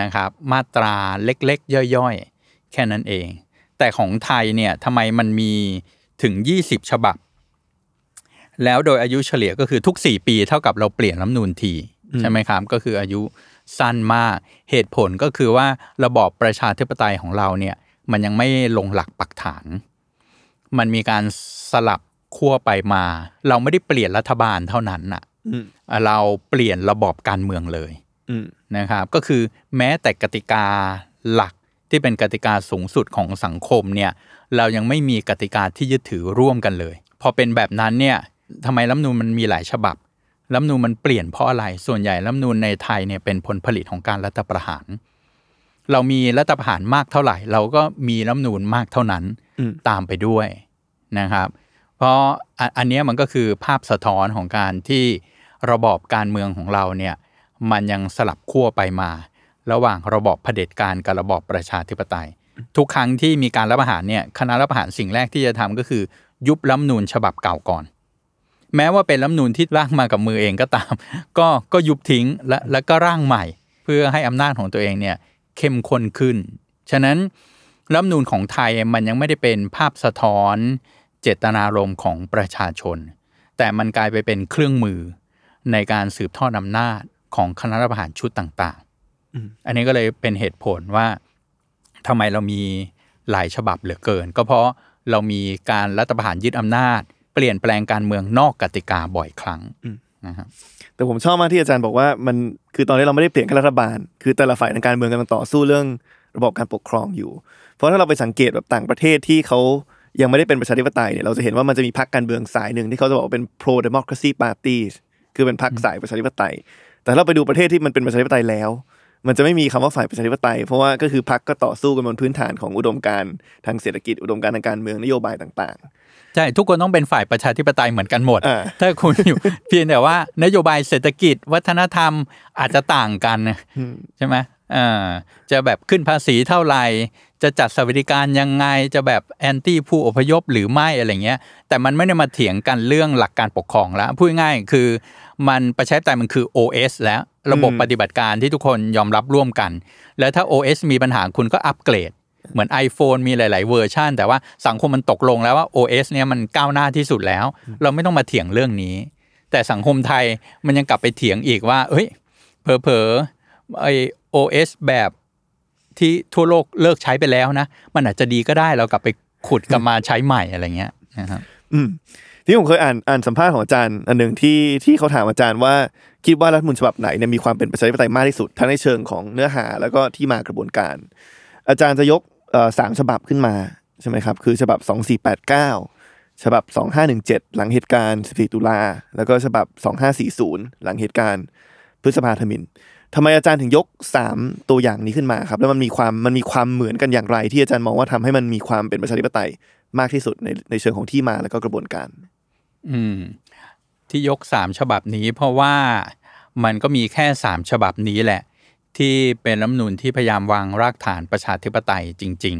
นะครับ มาตราเล็กๆ ย่อยๆ แค่นั้นเอง แต่ของไทยเนี่ยทำไมมันมีถึง 20 ฉบับ แล้วโดยอายุเฉลี่ยก็คือทุก 4 ปีเท่ากับเราเปลี่ยนรัฐธรรมนูญที ใช่ไหมครับ ก็คืออายุสั้นมาก เหตุผลก็คือว่าระบอบประชาธิปไตยของเราเนี่ยมันยังไม่ลงหลักปักฐาน มันมีการสลับขั้วไปมา เราไม่ได้เปลี่ยนรัฐบาลเท่านั้นน่ะอืมเราเปลี่ยนระบอบการเมืองเลยอืม นะครับก็คือแม้แต่กติกาหลักที่เป็นกติกาสูงสุดของสังคมเนี่ยเรายังไม่มีกติกาที่ยึดถือร่วมกันเลย พอเป็นแบบนั้นเนี่ยทำไมรัฐธรรมนูญมันมีหลายฉบับรัฐธรรมนูญมันเปลี่ยนเพราะอะไรส่วนใหญ่รัฐธรรมนูญในไทยเนี่ยเป็นผลผลิตของการรัฐประหาร เรามีรัฐประหารมากเท่าไหร่ เราก็มีรัฐธรรมนูญมากเท่านั้นอืมตามไปด้วยนะครับ เพราะอันอันเนี้ยมันก็คือภาพสะท้อนของการที่ระบอบการเมืองของเราเนี่ย มันยังสลับขั้วไปมา ระหว่างระบอบเผด็จการกับระบอบประชาธิปไตย ทุกครั้งที่มีการรัฐประหารเนี่ยคณะรัฐประหารสิ่งแรกที่จะทำก็คือ ยุบรัฐธรรมนูญฉบับเก่าก่อน แม้ว่าเป็นรัฐธรรมนูญที่ร่างมากับมือเองก็ตาม ก็ก็ยุบทิ้งและแล้วก็ร่างใหม่ เพื่อให้อำนาจของตัวเองเนี่ยเข้มข้นขึ้น ฉะนั้นรัฐธรรมนูญของไทยมันยังไม่ได้เป็นภาพสะท้อนเจตนารมณ์ของประชาชน แต่มันกลายไปเป็นเครื่องมือในการสืบทอดอำนาจ ของคณะรัฐประหารชุดต่างๆ อันนี้ก็เลยเป็นเหตุผลว่าทำไมเรามีหลายฉบับเหลือเกิน ก็เพราะเรามีการรัฐประหารยึดอำนาจ เปลี่ยนแปลงการเมืองนอกกติกาบ่อยครั้งนะครับแต่ผมชอบมากที่อาจารย์บอกว่ามันคือตอนนี้เราไม่ได้เปลี่ยนแค่รัฐบาล คือแต่ละฝ่ายทางการเมืองกำลังต่อสู้เรื่องระบบการปกครองอยู่ เพราะถ้าเราไปสังเกตแบบต่างประเทศที่เขายังไม่ได้เป็นประชาธิปไตยเนี่ยเราจะเห็นว่ามันจะมีพรรคการเมืองสายหนึ่งที่เขาจะบอกว่าเป็น pro democracy party คือเป็นพรรคสายประชาธิปไตย แต่ถ้าเราไปดูประเทศที่มันเป็นประชาธิปไตยแล้ว มันจะไม่มีคำว่าฝ่ายประชาธิปไตย เพราะว่าก็คือพรรคก็ต่อสู้กันบนพื้นฐานของอุดมการณ์ทางเศรษฐกิจอุดมการณ์ทางการเมืองนโยบายต่างใช่ทุกคนต้องเป็นฝ่ายประชาธิปไตยเหมือนกันหมดอ่าถ้าคุณอยู่เพียงแต่ว่านโยบายเศรษฐกิจวัฒนธรรมอาจจะต่างกันนะๆอืมใช่ไหมอ่าจะแบบขึ้นภาษีเท่าไหร่ จะจัดสวัสดิการยังไงจะแบบแอนตี้ผู้อพยพหรือไม่อะไรเงี้ย แต่มันไม่ได้มาเถียงกันเรื่องหลักการปกครองแล้ว พูดง่ายคือ มันประชาธิปไตยมันคือ OS แล้วระบบปฏิบัติการที่ทุกคนยอมรับร่วมกัน แล้วถ้า OS มีปัญหาคุณก็อัปเกรดเหมือน iPhone มีหลาย ๆ เวอร์ชันแต่ว่าสังคมมันตกลงแล้วว่า OS เนี่ยมันก้าวหน้าที่สุดแล้ว เราไม่ต้องมาเถียงเรื่องนี้ แต่สังคมไทยมันยังกลับไปเถียงอีกว่า เฮ้ยเผลอๆไอ OS แบบ ที่ทั่วโลกเลิกใช้ไปแล้วนะ มันอาจจะดีก็ได้เรากลับไปขุดกลับมาใช้ใหม่อะไรเงี้ยนะครับอืมที่ผมเคยอ่านอ่านสัมภาษณ์ของอาจารย์อันหนึ่งที่ที่เขาถามอาจารย์ว่าคิดว่ารัฐมนูญฉบับไหนเนี่ยมีความเป็นประชาธิปไตยมากที่สุดทั้งในเชิงของเนื้อหาแล้วก็ที่มากระบวนการ อาจารย์จะยกสามฉบับขึ้นมาใช่ไหมครับคือฉบับ2489ฉบับ2517หลังเหตุการณ์14ตุลาแล้วก็ฉบับ2540หลังเหตุการณ์พฤษภาธมิน ทำไมอาจารย์ถึงยก 3 ตัวอย่างนี้ขึ้นมาครับ แล้วมันมีความมันมีความเหมือนกันอย่างไร ที่อาจารย์มองว่าทำให้มันมีความเป็นประชาธิปไตยมากที่สุดในในเชิงของที่มาแล้วก็กระบวนการ อืม ที่ยกสามฉบับนี้เพราะว่ามันก็มีแค่สามฉบับนี้แหละ ที่เป็นรัฐมนูญที่พยายามวางรากฐานประชาธิปไตยจริง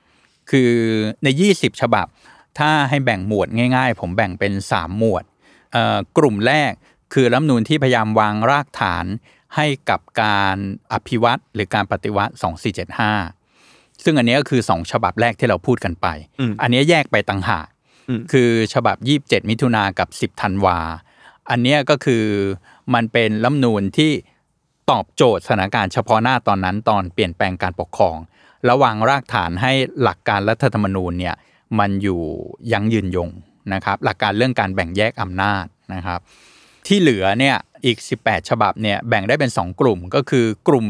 ๆ คือใน 20 ฉบับ ถ้าให้แบ่งหมวดง่าย ๆ ผมแบ่งเป็น 3 หมวดกลุ่มแรกคือรัฐมนูญที่พยายามวางรากฐาน ให้กับการอภิวัตหรือการปฏิวัติ 2475 ซึ่งอันนี้ก็คือ 2 ฉบับแรกที่เราพูดกันไปอืมอันนี้แยกไปต่างหากอืมคือฉบับ 27 มิถุนากับ 10 ธันวา อันเนี้ยก็คือมันเป็นรัฐธรรมนูญที่ตอบโจทย์สถานการณ์เฉพาะหน้าตอนนั้นตอนเปลี่ยนแปลงการปกครอง ระวางรากฐานให้หลักการรัฐธรรมนูญเนี่ยมันอยู่ยั้งยืนยงนะครับ หลักการเรื่องการแบ่งแยกอำนาจนะครับ ที่เหลือเนี่ยอีก 18 ฉบับเนี่ยแบ่งได้เป็น 2 กลุ่มก็คือกลุ่ม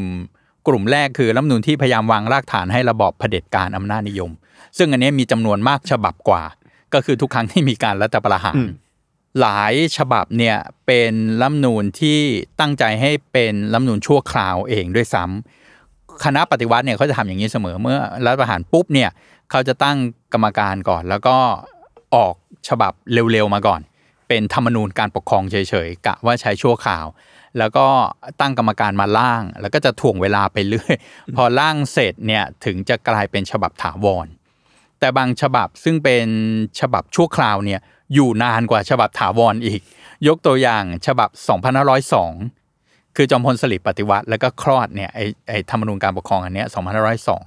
กลุ่มแรกคือรัฐธรรมนูญที่พยายามวางรากฐานให้ระบอบเผด็จการอำนาจนิยม ซึ่งอันนี้มีจำนวนมากฉบับกว่า ก็คือทุกครั้งที่มีการรัฐประหารอืมหลายฉบับเนี่ยเป็นรัฐธรรมนูญที่ตั้งใจให้เป็นรัฐธรรมนูญชั่วคราวเองด้วยซ้ำคณะปฏิวัติเนี่ยเขาจะทำอย่างนี้เสมอเมื่อรัฐประหารปุ๊บเนี่ยเขาจะตั้งกรรมการก่อน แล้วก็ออกฉบับเร็วๆมาก่อน เป็นธรรมนูญการปกครองเฉยๆกะว่าใช้ชั่วคราว แล้วก็ตั้งกรรมการมาล่าง แล้วก็จะถ่วงเวลาไปเรื่อยพอล่างเสร็จเนี่ยถึงจะกลายเป็นฉบับถาวร แต่บางฉบับซึ่งเป็นฉบับชั่วคราวเนี่ยอยู่นานกว่าฉบับถาวรอีก ยกตัวอย่างฉบับ 2502 คือจอมพลสฤษดิ์ปฏิวัติ แล้วก็คลอดเนี่ยไอไอธรรมนูญการปกครองอันเนี้ย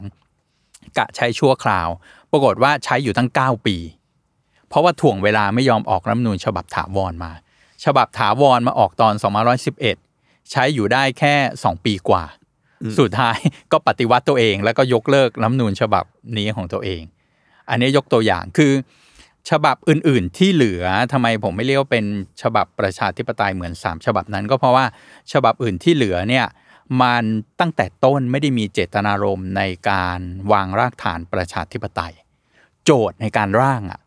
2502กะใช้ชั่วคราว ปรากฏว่าใช้อยู่ตั้ง 9 ปี เพราะว่าถ่วงเวลาไม่ยอมออกรัฐธรรมนูญฉบับถาวรมา ฉบับถาวรมาออกตอน2511 ใช้อยู่ได้แค่ 2 ปีกว่า สุดท้ายก็ปฏิวัติตัวเอง แล้วก็ยกเลิกรัฐธรรมนูญฉบับนี้ของตัวเอง อันนี้ยกตัวอย่างคือ ฉบับอื่น ๆ ที่เหลือทำไมผมไม่เรียกว่าเป็นฉบับประชาธิปไตยเหมือน 3 ฉบับนั้น ก็เพราะว่าฉบับอื่นที่เหลือเนี่ยมันตั้งแต่ต้นไม่ได้มีเจตนารมณ์ในการวางรากฐานประชาธิปไตย โจทย์ในการร่างอะ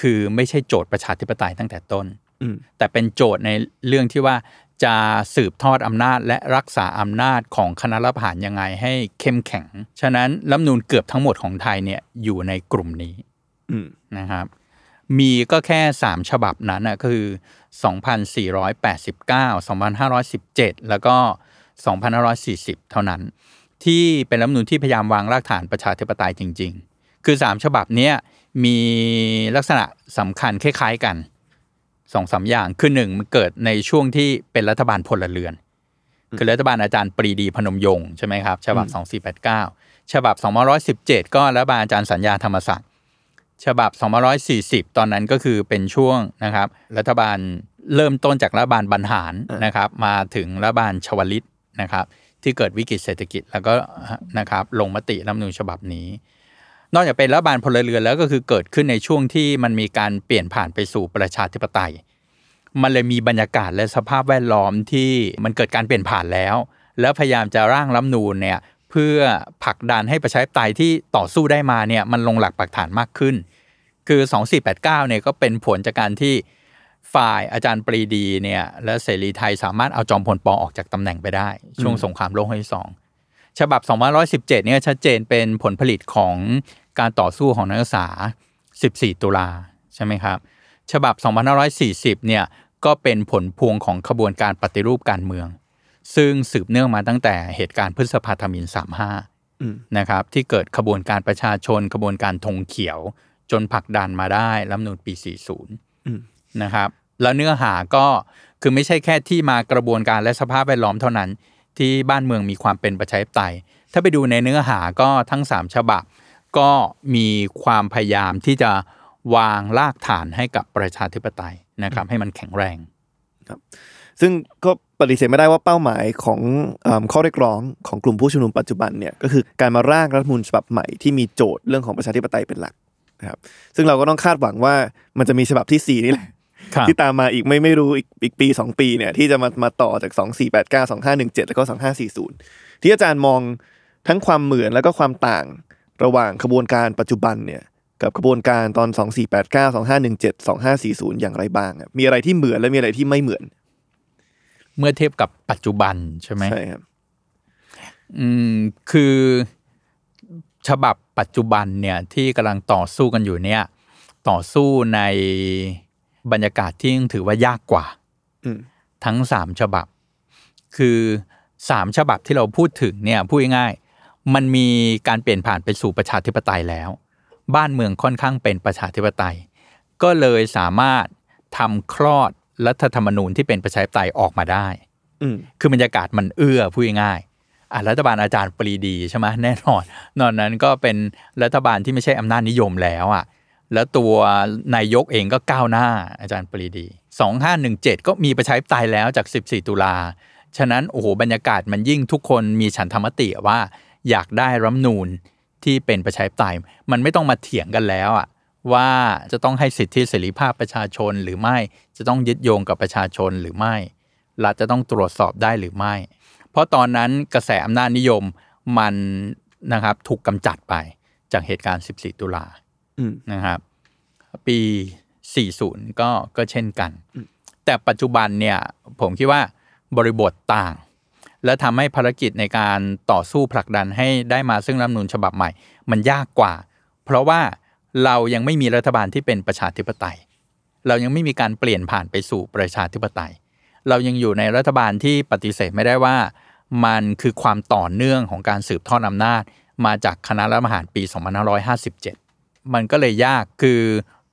คือไม่ใช่โจทย์ประชาธิปไตยตั้งแต่ต้นอืมแต่เป็นโจทย์ในเรื่องที่ว่าจะสืบทอดอำนาจและรักษาอำนาจของคณะรัฐประหารยังไงให้เข้มแข็ง ฉะนั้นรัฐธรรมนูนเกือบทั้งหมดของไทยเนี่ยอยู่ในกลุ่มนี้อืมนะครับ มีก็แค่ 3 ฉบับนั้นนะก็คือ 2489 2517 แล้วก็ 2540 เท่านั้น ที่เป็นรัฐธรรมนูญที่พยายามวางรากฐานประชาธิปไตยจริง ๆ คือ 3 ฉบับเนี้ย มีลักษณะสำคัญคล้ายๆกันสองสามอย่างคือหนึ่งมันเกิดในช่วงที่เป็นรัฐบาลพลเรือน คือรัฐบาลอาจารย์ปรีดีพนมยงค์ใช่ไหมครับฉบับ 2489 ฉบับ 2517 ก็รัฐบาลอาจารย์สัญญาธรรมศักดิ์ฉบับ 2540 ตอนนั้นก็คือเป็นช่วงนะครับ รัฐบาลเริ่มต้นจากรัฐบาลบรรหารนะครับ มาถึงรัฐบาลชวลิตนะครับ ที่เกิดวิกฤตเศรษฐกิจแล้วก็นะครับลงมติรัฐธรรมนูญฉบับนี้ นอกจากเป็นรัฐบาลพลเรือนแล้วก็คือเกิดขึ้นในช่วงที่มันมีการเปลี่ยนผ่านไปสู่ประชาธิปไตย มันเลยมีบรรยากาศและสภาพแวดล้อมที่มันเกิดการเปลี่ยนผ่านแล้ว แล้วพยายามจะร่างรัฐนูญเนี่ยเพื่อผลักดันให้ประชาธิปไตยที่ต่อสู้ได้มาเนี่ยมันลงหลักปักฐานมากขึ้น คือ 2489เนี่ยก็เป็นผลจากการที่ฝ่ายอาจารย์ปรีดีเนี่ยและเสรีไทยสามารถเอาจอมพลปอออกจากตำแหน่งไปได้ ช่วงสงครามโลกครั้งที่สองฉบับ2517เนี่ยชัดเจนเป็นผลผลิตของ การต่อสู้ของนักศึกษา 14 ตุลาใช่ไหมครับ ฉบับ 2540 เนี่ยก็เป็นผลพวงของขบวนการปฏิรูปการเมือง ซึ่งสืบเนื่องมาตั้งแต่เหตุการณ์พฤษภาธมิน 35อืมนะครับ ที่เกิดขบวนการประชาชน ขบวนการธงเขียว จนผลักดันมาได้รัฐธรรมนูญปีอืม40 นะครับ แล้วเนื้อหาก็คือไม่ใช่แค่ที่มากระบวนการและสภาพแวดล้อมเท่านั้นที่บ้านเมืองมีความเป็นประชาธิปไตย ถ้าไปดูในเนื้อหาก็ทั้ง 3 ฉบับ ก็มีความพยายามที่จะวางรากฐานให้กับประชาธิปไตยนะครับ ให้มันแข็งแรงซึ่งก็ปฏิเสธไม่ได้ว่าเป้าหมายของเอิ่มข้อเรียกร้องของกลุ่มผู้ชุมนุมปัจจุบันเนี่ยก็คือการมาร่างรัฐธรรมนูญฉบับใหม่ที่มีโจทย์เรื่องของประชาธิปไตยเป็นหลักนะครับ ซึ่งเราก็ต้องคาดหวังว่ามันจะมีฉบับที่ 4 นี่แหละครับที่ตามมาอีกไม่ไม่รู้อีกอีกปี 2 ปีเนี่ยที่จะมามาต่อจาก 2 4 8 9 2 5 1 7 แล้วก็ 2540 ที่อาจารย์มองทั้งความเหมือนแล้วก็ความต่าง ระหว่างขบวนการปัจจุบันเนี่ยกับขบวนการตอน 2489 2517 2540 อย่างไรบ้างอะมีอะไรที่เหมือนและมีอะไรที่ไม่เหมือน เมื่อเทียบกับปัจจุบันใช่ไหมใช่ครับอืมคือฉบับปัจจุบันเนี่ยที่กำลังต่อสู้กันอยู่เนี่ย ต่อสู้ในบรรยากาศที่ยังถือว่ายากกว่าอืมทั้งสามฉบับ คือสามฉบับที่เราพูดถึงเนี่ยพูดง่ายๆ มันมีการเปลี่ยนผ่านไปสู่ประชาธิปไตยแล้ว บ้านเมืองค่อนข้างเป็นประชาธิปไตย ก็เลยสามารถทำคลอดรัฐธรรมนูญที่เป็นประชาธิปไตยออกมาได้อืมคือบรรยากาศมันเอื้อพูดง่ายๆอะรัฐบาลอาจารย์ปรีดีใช่ไหมแน่นอน นอนนั้นก็เป็นรัฐบาลที่ไม่ใช่อำนาจนิยมแล้วอะแล้วตัวนายกเองก็ก้าวหน้าอาจารย์ปรีดี 2517 ก็มีประชาธิปไตยแล้วจาก 14 ตุลา ฉะนั้นโอ้โหบรรยากาศมันยิ่งทุกคนมีฉันธรรมติว่า อยากได้รัฐธรรมนูญที่เป็นประชาธิปไตยมันไม่ต้องมาเถียงกันแล้วอะว่าจะต้องให้สิทธิเสรีภาพประชาชนหรือไม่จะต้องยึดโยงกับประชาชนหรือไม่รัฐจะต้องตรวจสอบได้หรือไม่ เพราะตอนนั้นกระแสอำนาจนิยมมันนะครับถูกกำจัดไปจากเหตุการณ์ 14 ตุลาอืมนะครับ ปี 40 ก็ก็เช่นกัน แต่ปัจจุบันเนี่ยผมคิดว่าบริบทต่าง และทำให้ภารกิจในการต่อสู้ผลักดันให้ได้มาซึ่งรัฐมนูญฉบับใหม่ มันยากกว่า เพราะว่าเรายังไม่มีรัฐบาลที่เป็นประชาธิปไตย เรายังไม่มีการเปลี่ยนผ่านไปสู่ประชาธิปไตย เรายังอยู่ในรัฐบาลที่ปฏิเสธไม่ได้ว่า มันคือความต่อเนื่องของการสืบทอดอำนาจ มาจากคณะรัฐประหารปี 2557 มันก็เลยยากคือ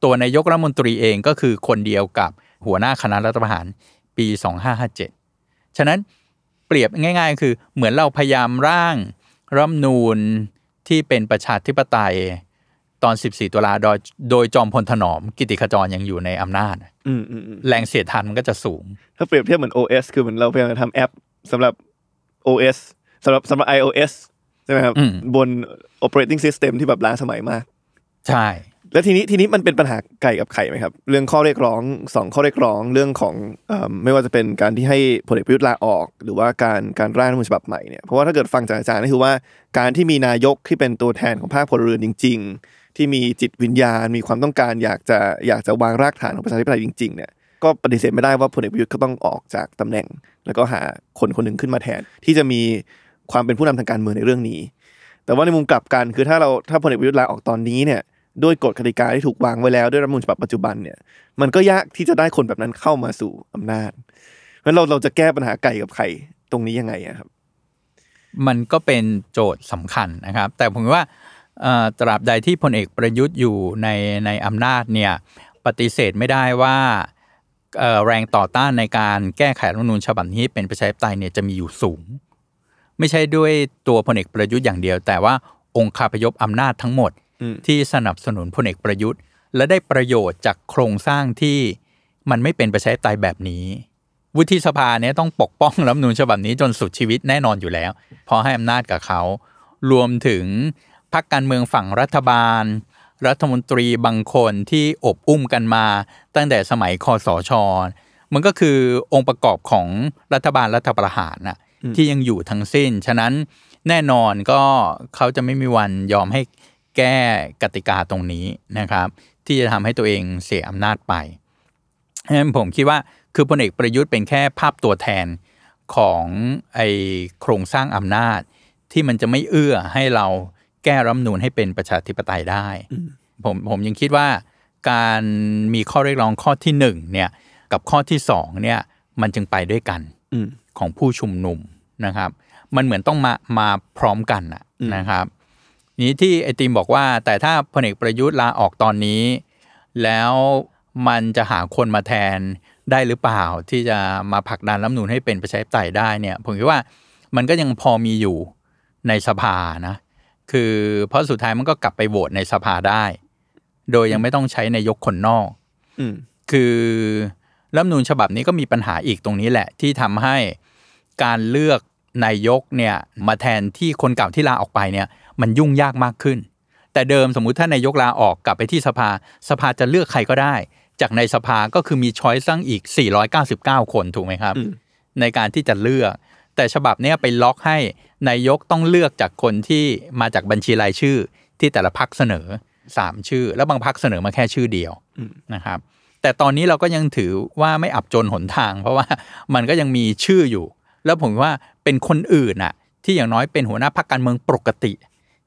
ตัวนายกรัฐมนตรีเองก็คือคนเดียวกับหัวหน้าคณะรัฐประหารปี 2557 ฉะนั้น เปรียบง่าย ๆ คือเหมือนเราพยายามร่างรัฐธรรมนูญที่เป็นประชาธิปไตยตอน 14 ตุลาโดยโดยจอมพลถนอม กิติขจรยังอยู่ในอำนาจอืมอืมอืมแรงเสียดทานมันก็จะสูง ถ้าเปรียบเทียบเหมือน OS คือเหมือนเราพยายามจะทำแอปสำหรับ OS สำหรับสำหรับ iOS ใช่ไหมครับอืมบน operating system ที่แบบล้าสมัยมาก ใช่ แล้วทีนี้ทีนี้มันเป็นปัญหาไก่กับไข่ไหมครับ เรื่องข้อเรียกร้องสองข้อเรียกร้องเรื่องของอไม่ว่าจะเป็นการที่ให้พลเอกประยุทธ์ลาออก หรือว่าการการร่างรัฐมนูญฉบับใหม่เนี่ยเพราะว่าถ้าเกิดฟังจากอาจารย์ก็คือว่าการที่มีนายกที่เป็นตัวแทนของภาคพลเรือนจริง ๆ ที่มีจิตวิญญาณ มีความต้องการอยากจะอยากจะวางรากฐานของประชาธิปไตยจริงๆเนี่ยก็ปฏิเสธไม่ได้ว่าพลเอกประยุทธ์ก็ต้องออกจากตำแหน่ง แล้วก็หาคนคนหนึ่งขึ้นมาแทน ที่จะมีความเป็นผู้นำทางการเมืองในเรื่องนี้ แต่ว่าในมุมกลับกันคือถ้าเราถ้าพลเอกประยุทธ์ลาออกตอนนี้เนี่ย ด้วยกฎกติกาที่ถูกวางไว้แล้วด้วยรัฐมนูญฉบับปัจจุบันเนี่ยมันก็ยากที่จะได้คนแบบนั้นเข้ามาสู่อำนาจเพราะเราเราจะแก้ปัญหาไก่กับไข่ตรงนี้ยังไงอะครับ มันก็เป็นโจทย์สำคัญนะครับ แต่ผมว่าตราบใดที่พลเอกประยุทธ์อยู่ในในอำนาจเนี่ยปฏิเสธไม่ได้ว่าแรงต่อต้านในการแก้ไขรัฐมนูญฉบับนี้เป็นประชาธิปไตยเนี่ยจะมีอยู่สูง ไม่ใช่ด้วยตัวพลเอกประยุทธ์อย่างเดียว แต่ว่าองค์คาพยพอำนาจทั้งหมด ที่สนับสนุนพลเอกประยุทธ์ และได้ประโยชน์จากโครงสร้างที่มันไม่เป็นประชาธิปไตยแบบนี้ วุฒิสภาเนี่ยต้องปกป้องรัฐธรรมนูญฉบับนี้จนสุดชีวิตแน่นอนอยู่แล้วเพราะให้อำนาจกับเขา รวมถึงพรรคการเมืองฝั่งรัฐบาล รัฐมนตรีบางคนที่อบอุ้มกันมา ตั้งแต่สมัยคอสชมันก็คือองค์ประกอบของรัฐบาลรัฐประหารน่ะที่ยังอยู่ทั้งสิ้น ฉะนั้นแน่นอนก็เขาจะไม่มีวันยอมให้ แก้กติกาตรงนี้นะครับ ที่จะทำให้ตัวเองเสียอำนาจไปเพราะฉะนั้นผมคิดว่าคือพลเอกประยุทธ์เป็นแค่ภาพตัวแทนของไอโครงสร้างอำนาจ ที่มันจะไม่เอื้อให้เราแก้รัฐธรรมนูนให้เป็นประชาธิปไตยได้ ผมผมยังคิดว่าการมีข้อเรียกร้องข้อที่หนึ่งเนี่ยกับข้อที่สองเนี่ยมันจึงไปด้วยกันอืมของผู้ชุมนุมนะครับ มันเหมือนต้องมามาพร้อมกันนะอืมนะครับ นี้ที่ไอติมบอกว่า แต่ถ้าพลเอกประยุทธ์ลาออกตอนนี้ แล้วมันจะหาคนมาแทนได้หรือเปล่า ที่จะมาผลักดันรัฐธรรมนูญให้เป็นประชาธิปไตยได้เนี่ย ผมคิดว่ามันก็ยังพอมีอยู่ในสภานะ คือเพราะสุดท้ายมันก็กลับไปโหวตในสภาได้ โดยยังไม่ต้องใช้นายกคนนอกอืมคือรัฐธรรมนูญฉบับนี้ก็มีปัญหาอีกตรงนี้แหละ ที่ทำให้การเลือกนายกเนี่ยมาแทนที่คนเก่าที่ลาออกไปเนี่ย มันยุ่งยากมากขึ้น แต่เดิมสมมุติถ้านายกลาออกกลับไปที่สภา สภาจะเลือกใครก็ได้ จากในสภาก็คือมีช้อยสั่งอีก 499 คนถูกไหมครับอืมในการที่จะเลือก แต่ฉบับเนี้ยไปล็อกให้นายกต้องเลือกจากคนที่มาจากบัญชีรายชื่อที่แต่ละพักเสนอสามชื่อ แล้วบางพักเสนอมาแค่ชื่อเดียวอืมนะครับ แต่ตอนนี้เราก็ยังถือว่าไม่อับจนหนทาง เพราะว่ามันก็ยังมีชื่ออยู่ แล้วผมว่าเป็นคนอื่นน่ะที่อย่างน้อยเป็นหัวหน้าพักการเมืองปกติ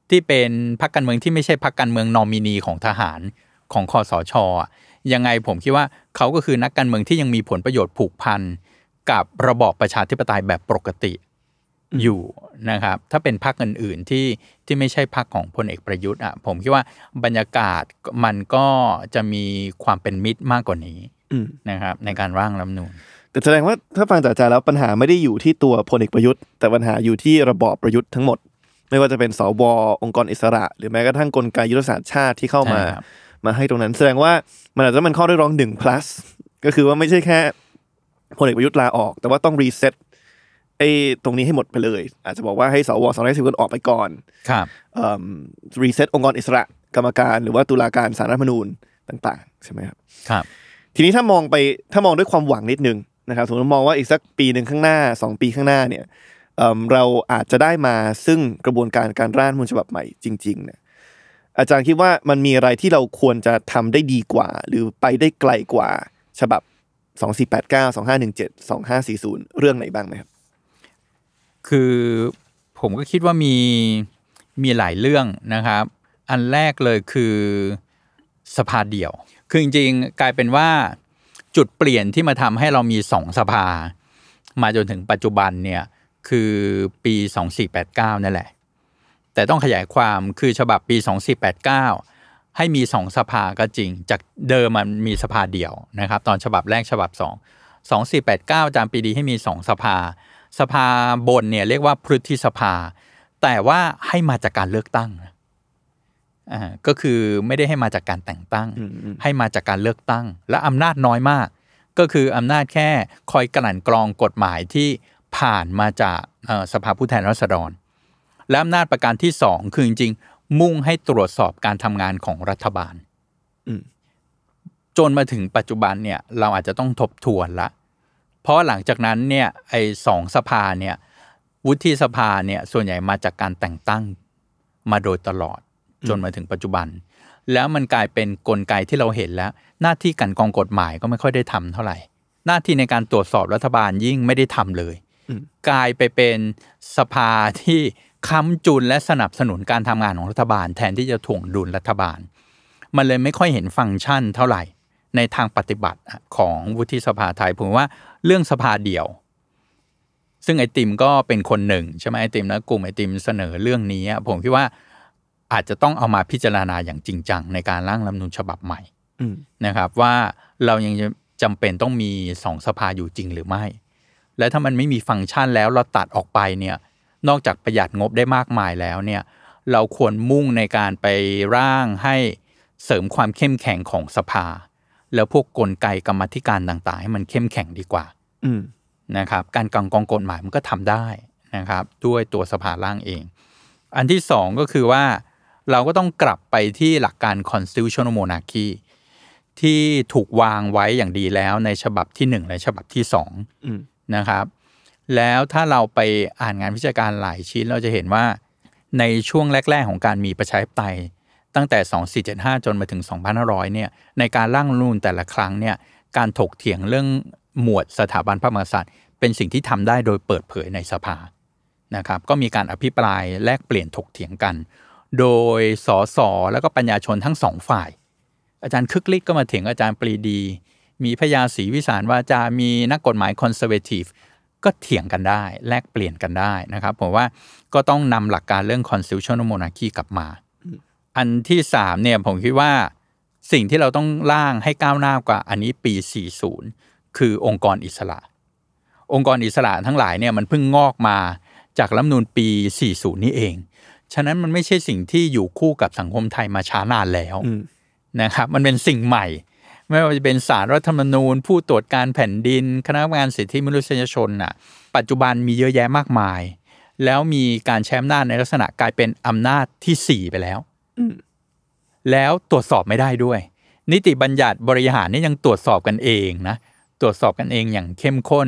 ที่เป็นพักการเมืองที่ไม่ใช่พักการเมืองนอมินีของทหารของคอสชอะยังไงผมคิดว่าเขาก็คือนักการเมืองที่ยังมีผลประโยชน์ผูกพันกับระบอบประชาธิปไตยแบบปกติอยู่นะครับ ถ้าเป็นพรรคอื่น ๆ ที่ที่ไม่ใช่พรรคของพลเอกประยุทธ์อะผมคิดว่าบรรยากาศมันก็จะมีความเป็นมิตรมากกว่านี้อืมนะครับ ในการร่างรัฐธรรมนูญแต่แสดงว่าถ้าฟังจากอาจารย์แล้วปัญหาไม่ได้อยู่ที่ตัวพลเอกประยุทธ์ แต่ปัญหาอยู่ที่ระบอบประยุทธ์ทั้งหมด ไม่ว่าจะเป็นสวองค์กรอิสระ หรือแม้กระทั่งกลไกยุทธศาสตร์ชาติที่เข้ามาใช่ครับมาให้ตรงนั้น แสดงว่ามันอาจจะเป็นข้อเรียกร้องหนึ่ง plus ก็คือว่าไม่ใช่แค่พลเอกประยุทธ์ลาออก แต่ว่าต้องรีเซ็ตไอ้ตรงนี้ให้หมดไปเลย อาจจะบอกว่าให้สวสองร้อยห้าสิบคนออกไปก่อนครับรีเซ็ตองค์กรอิสระกรรมการ หรือว่าตุลาการศาลรัฐธรรมนูญต่าง ๆ ใช่ไหมครับครับ ทีนี้ถ้ามองไปถ้ามองด้วยความหวังนิดนึงนะครับสมมติมองว่าอีกสักปีหนึ่งข้างหน้าสองปีข้างหน้าเนี่ย เราอาจจะได้มาซึ่งกระบวนการการร่างรัฐธรรมนูญฉบับใหม่จริงๆเนี่ยอาจารย์คิดว่ามันมีอะไรที่เราควรจะทำได้ดีกว่า หรือไปได้ไกลกว่าฉบับ 2489 2517 2540 เรื่องไหนบ้างไหมครับ คือผมก็คิดว่ามีมีหลายเรื่องนะครับ อันแรกเลยคือสภาเดี่ยว คือจริงๆ กลายเป็นว่าจุดเปลี่ยนที่มาทำให้เรามีสองสภา มาจนถึงปัจจุบันเนี่ย คือปี 2489 นั่นแหละ แต่ต้องขยายความคือฉบับปี 2489 ให้มีสองสภาก็จริง จากเดิมมันมีสภาเดี่ยวนะครับ ตอนฉบับแรกฉบับ 2 2489 จามปีดีให้มีสองสภา สภาบนเนี่ยเรียกว่าพฤทธิสภา แต่ว่าให้มาจากการเลือกตั้งนะอ่าก็คือไม่ได้ให้มาจากการแต่งตั้งอืมอืมให้มาจากการเลือกตั้ง และอำนาจน้อยมาก ก็คืออำนาจแค่คอยกลั่นกรองกฎหมายที่ ผ่านมาจากเอ่อสภาผู้แทนราษฎร และอำนาจประการที่สองคือจริงๆ มุ่งให้ตรวจสอบการทำงานของรัฐบาลอืมจนมาถึงปัจจุบันเนี่ยเราอาจจะต้องทบทวนละ เพราะหลังจากนั้นเนี่ยไอ้สองสภาเนี่ยวุฒิสภาเนี่ยส่วนใหญ่มาจากการแต่งตั้งมาโดยตลอด จนมาถึงปัจจุบัน แล้วมันกลายเป็นกลไกที่เราเห็นแล้ว หน้าที่กันกองกฎหมายก็ไม่ค่อยได้ทำเท่าไหร่ หน้าที่ในการตรวจสอบรัฐบาลยิ่งไม่ได้ทำเลยอืม กลายไปเป็นสภาที่ค้ำจุนและสนับสนุนการทำงานของรัฐบาล แทนที่จะถ่วงดุลรัฐบาล มันเลยไม่ค่อยเห็นฟังก์ชันเท่าไหร่ในทางปฏิบัติของวุฒิสภาไทยผมว่าเรื่องสภาเดี่ยว ซึ่งไอติมก็เป็นคนหนึ่งใช่ไหมไอติมและกลุ่มไอติมเสนอเรื่องนี้อะผมคิดว่าอาจจะต้องเอามาพิจารณาอย่างจริงจังในการร่างรัฐธรรมนูญฉบับใหม่อืมนะครับ ว่าเรายังจำเป็นต้องมีสองสภาอยู่จริงหรือไม่ และถ้ามันไม่มีฟังก์ชันแล้วเราตัดออกไปเนี่ยนอกจากประหยัดงบได้มากมายแล้วเนี่ยเราควรมุ่งในการไปร่างให้เสริมความเข้มแข็งของสภา แล้วพวกกลไกกรรมาธิการต่างๆ ให้มันเข้มแข็งดีกว่าอืมนะครับ การกองกองกฎหมายมันก็ทำได้นะครับ ด้วยตัวสภาล่างเอง อันที่สองก็คือว่าเราก็ต้องกลับไปที่หลักการ constitutional monarchy ที่ถูกวางไว้อย่างดีแล้วในฉบับที่หนึ่งและฉบับที่สองอืม นะครับ แล้วถ้าเราไปอ่านงานวิชาการหลายชิ้นเราจะเห็นว่าในช่วงแรก ๆ ของการมีประชาธิปไตยตั้งแต่ 2475 จนมาถึง 2500 เนี่ย ในการร่างรัฐนูนแต่ละครั้งเนี่ย การถกเถียงเรื่องหมวดสถาบันพระมหากษัตริย์ เป็นสิ่งที่ทำได้โดยเปิดเผยในสภา นะครับ ก็มีการอภิปรายแลกเปลี่ยนถกเถียงกัน โดยสสแล้วก็ปัญญาชนทั้งสองฝ่าย อาจารย์คึกฤทธิ์ก็มาเถียงอาจารย์ปรีดี มีพญาศรีวิสารวาจา มีนักกฎหมายคอนเซอร์เวทีฟก็เถียงกันได้ แลกเปลี่ยนกันได้นะครับผมว่าก็ต้องนำหลักการเรื่อง constitutional monarchy กลับมา อันที่สามเนี่ยผมคิดว่าสิ่งที่เราต้องร่างให้ก้าวหน้ากว่าอันนี้ปี 40 คือองค์กรอิสระ องค์กรอิสระทั้งหลายเนี่ยมันเพิ่งงอกมาจากรัฐธรรมนูญปี 40 นี่เอง ฉะนั้นมันไม่ใช่สิ่งที่อยู่คู่กับสังคมไทยมาช้านานแล้วอืมนะครับ มันเป็นสิ่งใหม่ ไม่ว่าจะเป็นสารรัฐธรรมนูญ ผู้ตรวจการแผ่นดิน คณะกรรมการสิทธิมนุษยชนน่ะ ปัจจุบันมีเยอะแยะมากมาย แล้วมีการใช้อำนาจในลักษณะกลายเป็นอำนาจที่4ไปแล้วอืมแล้วตรวจสอบไม่ได้ด้วย นิติบัญญัติบริหารนี่ยังตรวจสอบกันเองนะตรวจสอบกันเองอย่างเข้มข้น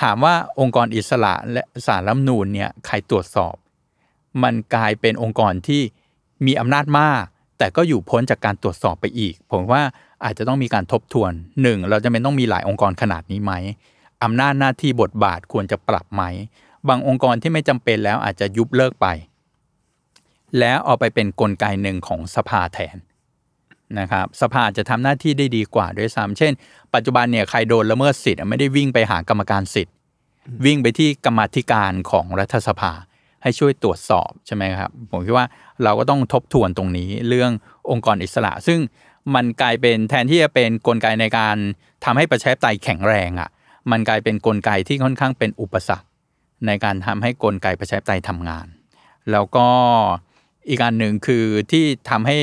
ถามว่าองค์กรอิสระและสารรัฐธรรมนูญเนี่ยใครตรวจสอบ มันกลายเป็นองค์กรที่มีอำนาจมาก แต่ก็อยู่พ้นจากการตรวจสอบไปอีก ผมว่าอาจจะต้องมีการทบทวนหนึ่งเราจะเป็นต้องมีหลายองค์กรขนาดนี้ไหมอำนาจหน้าที่บทบาทควรจะปรับไหม บางองค์กรที่ไม่จำเป็นแล้วอาจจะยุบเลิกไป แล้วเอาไปเป็นกลไกหนึ่งของสภาแทนนะครับสภาจะทำหน้าที่ได้ดีกว่าด้วยซ้ำเช่น ปัจจุบันเนี่ยใครโดนละเมิดสิทธิ์ไม่ได้วิ่งไปหากรรมการสิทธิ์ วิ่งไปที่กรรมธิการของรัฐสภา ให้ช่วยตรวจสอบใช่ไหมครับ ผมคิดว่าเราก็ต้องทบทวนตรงนี้เรื่ององค์กรอิสระ ซึ่งมันกลายเป็นแทนที่จะเป็นกลไกในการทำให้ประชาธิปไตยแข็งแรงอะ มันกลายเป็นกลไกที่ค่อนข้างเป็นอุปสรรค ในการทำให้กลไกประชาธิปไตยทำงาน แล้วก็อีกอันหนึ่งคือที่ทำให้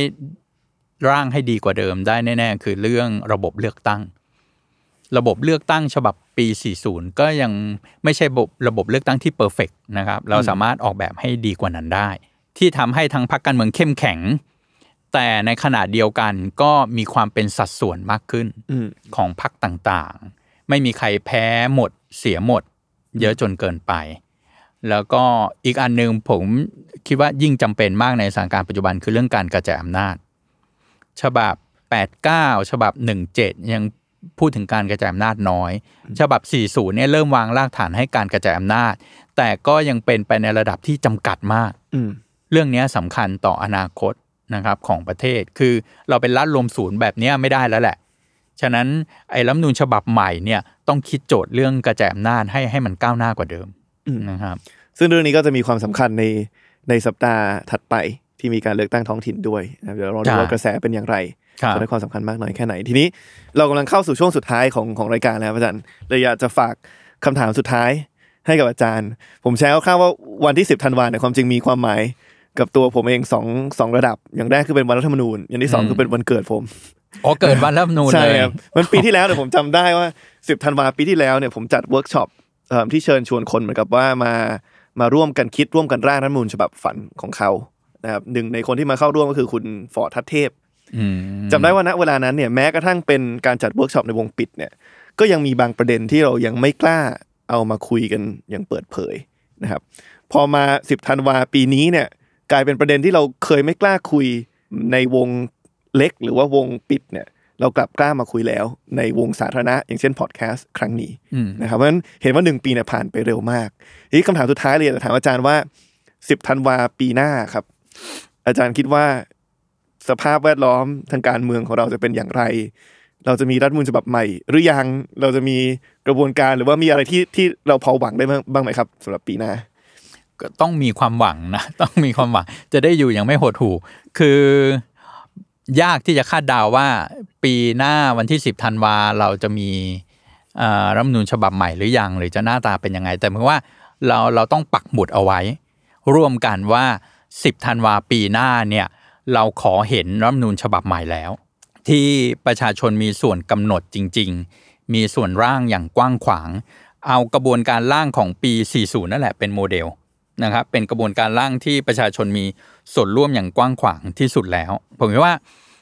ร่างให้ดีกว่าเดิมได้แน่ ๆ คือเรื่องระบบเลือกตั้ง ระบบเลือกตั้งฉบับ ปี 40 ก็ยังไม่ใช่ระบบระบบเลือกตั้งที่เพอร์เฟกนะครับเราสามารถออกแบบให้ดีกว่านั้นได้ ที่ทำให้ทั้งพรรคการเมืองเข้มแข็ง แต่ในขณะเดียวกันก็มีความเป็นสัดส่วนมากขึ้นอืมของพรรคต่างๆ ไม่มีใครแพ้หมดเสียหมด เยอะจนเกินไป แล้วก็อีกอันหนึ่งผมคิดว่ายิ่งจำเป็นมากในสถานการณ์ปัจจุบันคือเรื่องการกระจายอำนาจ ฉบับ 89 ฉบับ 17 ยัง พูดถึงการกระจายอำนาจน้อย ฉบับ 40 เนี่ยเริ่มวางรากฐานให้การกระจายอำนาจ แต่ก็ยังเป็นไปในระดับที่จำกัดมากอืมเรื่องนี้สำคัญต่ออนาคตนะครับของประเทศ คือเราเป็นรัฐรวมศูนย์แบบเนี้ยไม่ได้แล้วแหละ ฉะนั้นไอ้รัฐธรรมนูญฉบับใหม่เนี่ยต้องคิดโจทย์เรื่องกระจายอำนาจให้ให้มันก้าวหน้ากว่าเดิมอืมนะครับ ซึ่งเรื่องนี้ก็จะมีความสำคัญในในสัปดาห์ถัดไปที่มีการเลือกตั้งท้องถิ่นด้วยนะครับเดี๋ยวเราดูครับว่ากระแสเป็นอย่างไร ครับจะได้ความสำคัญมากน้อยแค่ไหน ทีนี้เรากำลังเข้าสู่ช่วงสุดท้ายของของรายการแล้วอาจารย์เลยอยากจะฝากคำถามสุดท้ายให้กับอาจารย์ ผมแชร์คร่าวๆว่าวันที่ 10ธันวาเนี่ยความจริงมีความหมายกับตัวผมเองสองสองระดับ อย่างแรกคือเป็นวันรัฐธรรมนูญ อย่างที่สองอืมคือเป็นวันเกิดผมอ๋อเกิดวันรัฐธรรมนูญใช่เลยครับมันปีที่แล้วเนี่ยผมจำได้ว่าสิบธันวาปีที่แล้วเนี่ยผมจัดเวิร์กช็อปเอิ่มที่เชิญชวนคนเหมือนกับว่ามามาร่วมกันคิดร่วมกันร่างรัฐธรรมนูญฉบับฝันของเขานะครับหนึ่งในคนที่มาเข้าร่วมก็คือคุณฟอร์ดทัตเทพอืม จำได้ว่าณเวลานั้นเนี่ยแม้กระทั่งเป็นการจัดเวิร์กช็อปในวงปิดเนี่ย ก็ยังมีบางประเด็นที่เรายังไม่กล้าเอามาคุยกันอย่างเปิดเผยนะครับ พอมา10ธันวาปีนี้เนี่ย กลายเป็นประเด็นที่เราเคยไม่กล้าคุยในวงเล็กหรือว่าวงปิดเนี่ย เรากลับกล้ามาคุยแล้วในวงสาธารณะ อย่างเช่นพอดแคสต์ครั้งนี้นะครับเพราะฉะนั้นเห็นว่าหนึ่งปีเนี่ยผ่านไปเร็วมากทีนี้คำถามสุดท้ายเลยจะถามอาจารย์ว่า10ธันวาปีหน้าครับ อาจารย์คิดว่า สภาพแวดล้อมทางการเมืองของเราจะเป็นอย่างไร เราจะมีรัฐมนูญฉบับใหม่ หรือยังเราจะมีกระบวนการหรือว่ามีอะไรที่ที่เราพอหวังได้บ้างไหมครับสำหรับปีหน้าก็ต้องมีความหวังนะต้องมีความหวังจะได้อยู่อย่างไม่หดหู่คือยากที่จะคาดเดาวว่า ปีหน้าวันที่ 10ธันวาเราจะมีรัฐมนูญฉบับใหม่หรือยังหรือจะหน้าตาเป็นยังไง แต่เมื่อว่าเราเราต้องปักหมุดเอาไว้ ร่วมกันว่า 10ธันวาปีหน้าเนี่ย เราขอเห็นรัฐมนูญฉบับใหม่แล้ว ที่ประชาชนมีส่วนกำหนดจริง ๆ มีส่วนร่างอย่างกว้างขวาง เอากระบวนการร่างของปี 40 นั่นแหละเป็นโมเดลนะครับเป็นกระบวนการร่างที่ประชาชนมีส่วนร่วมอย่างกว้างขวางที่สุดแล้ว ผมว่า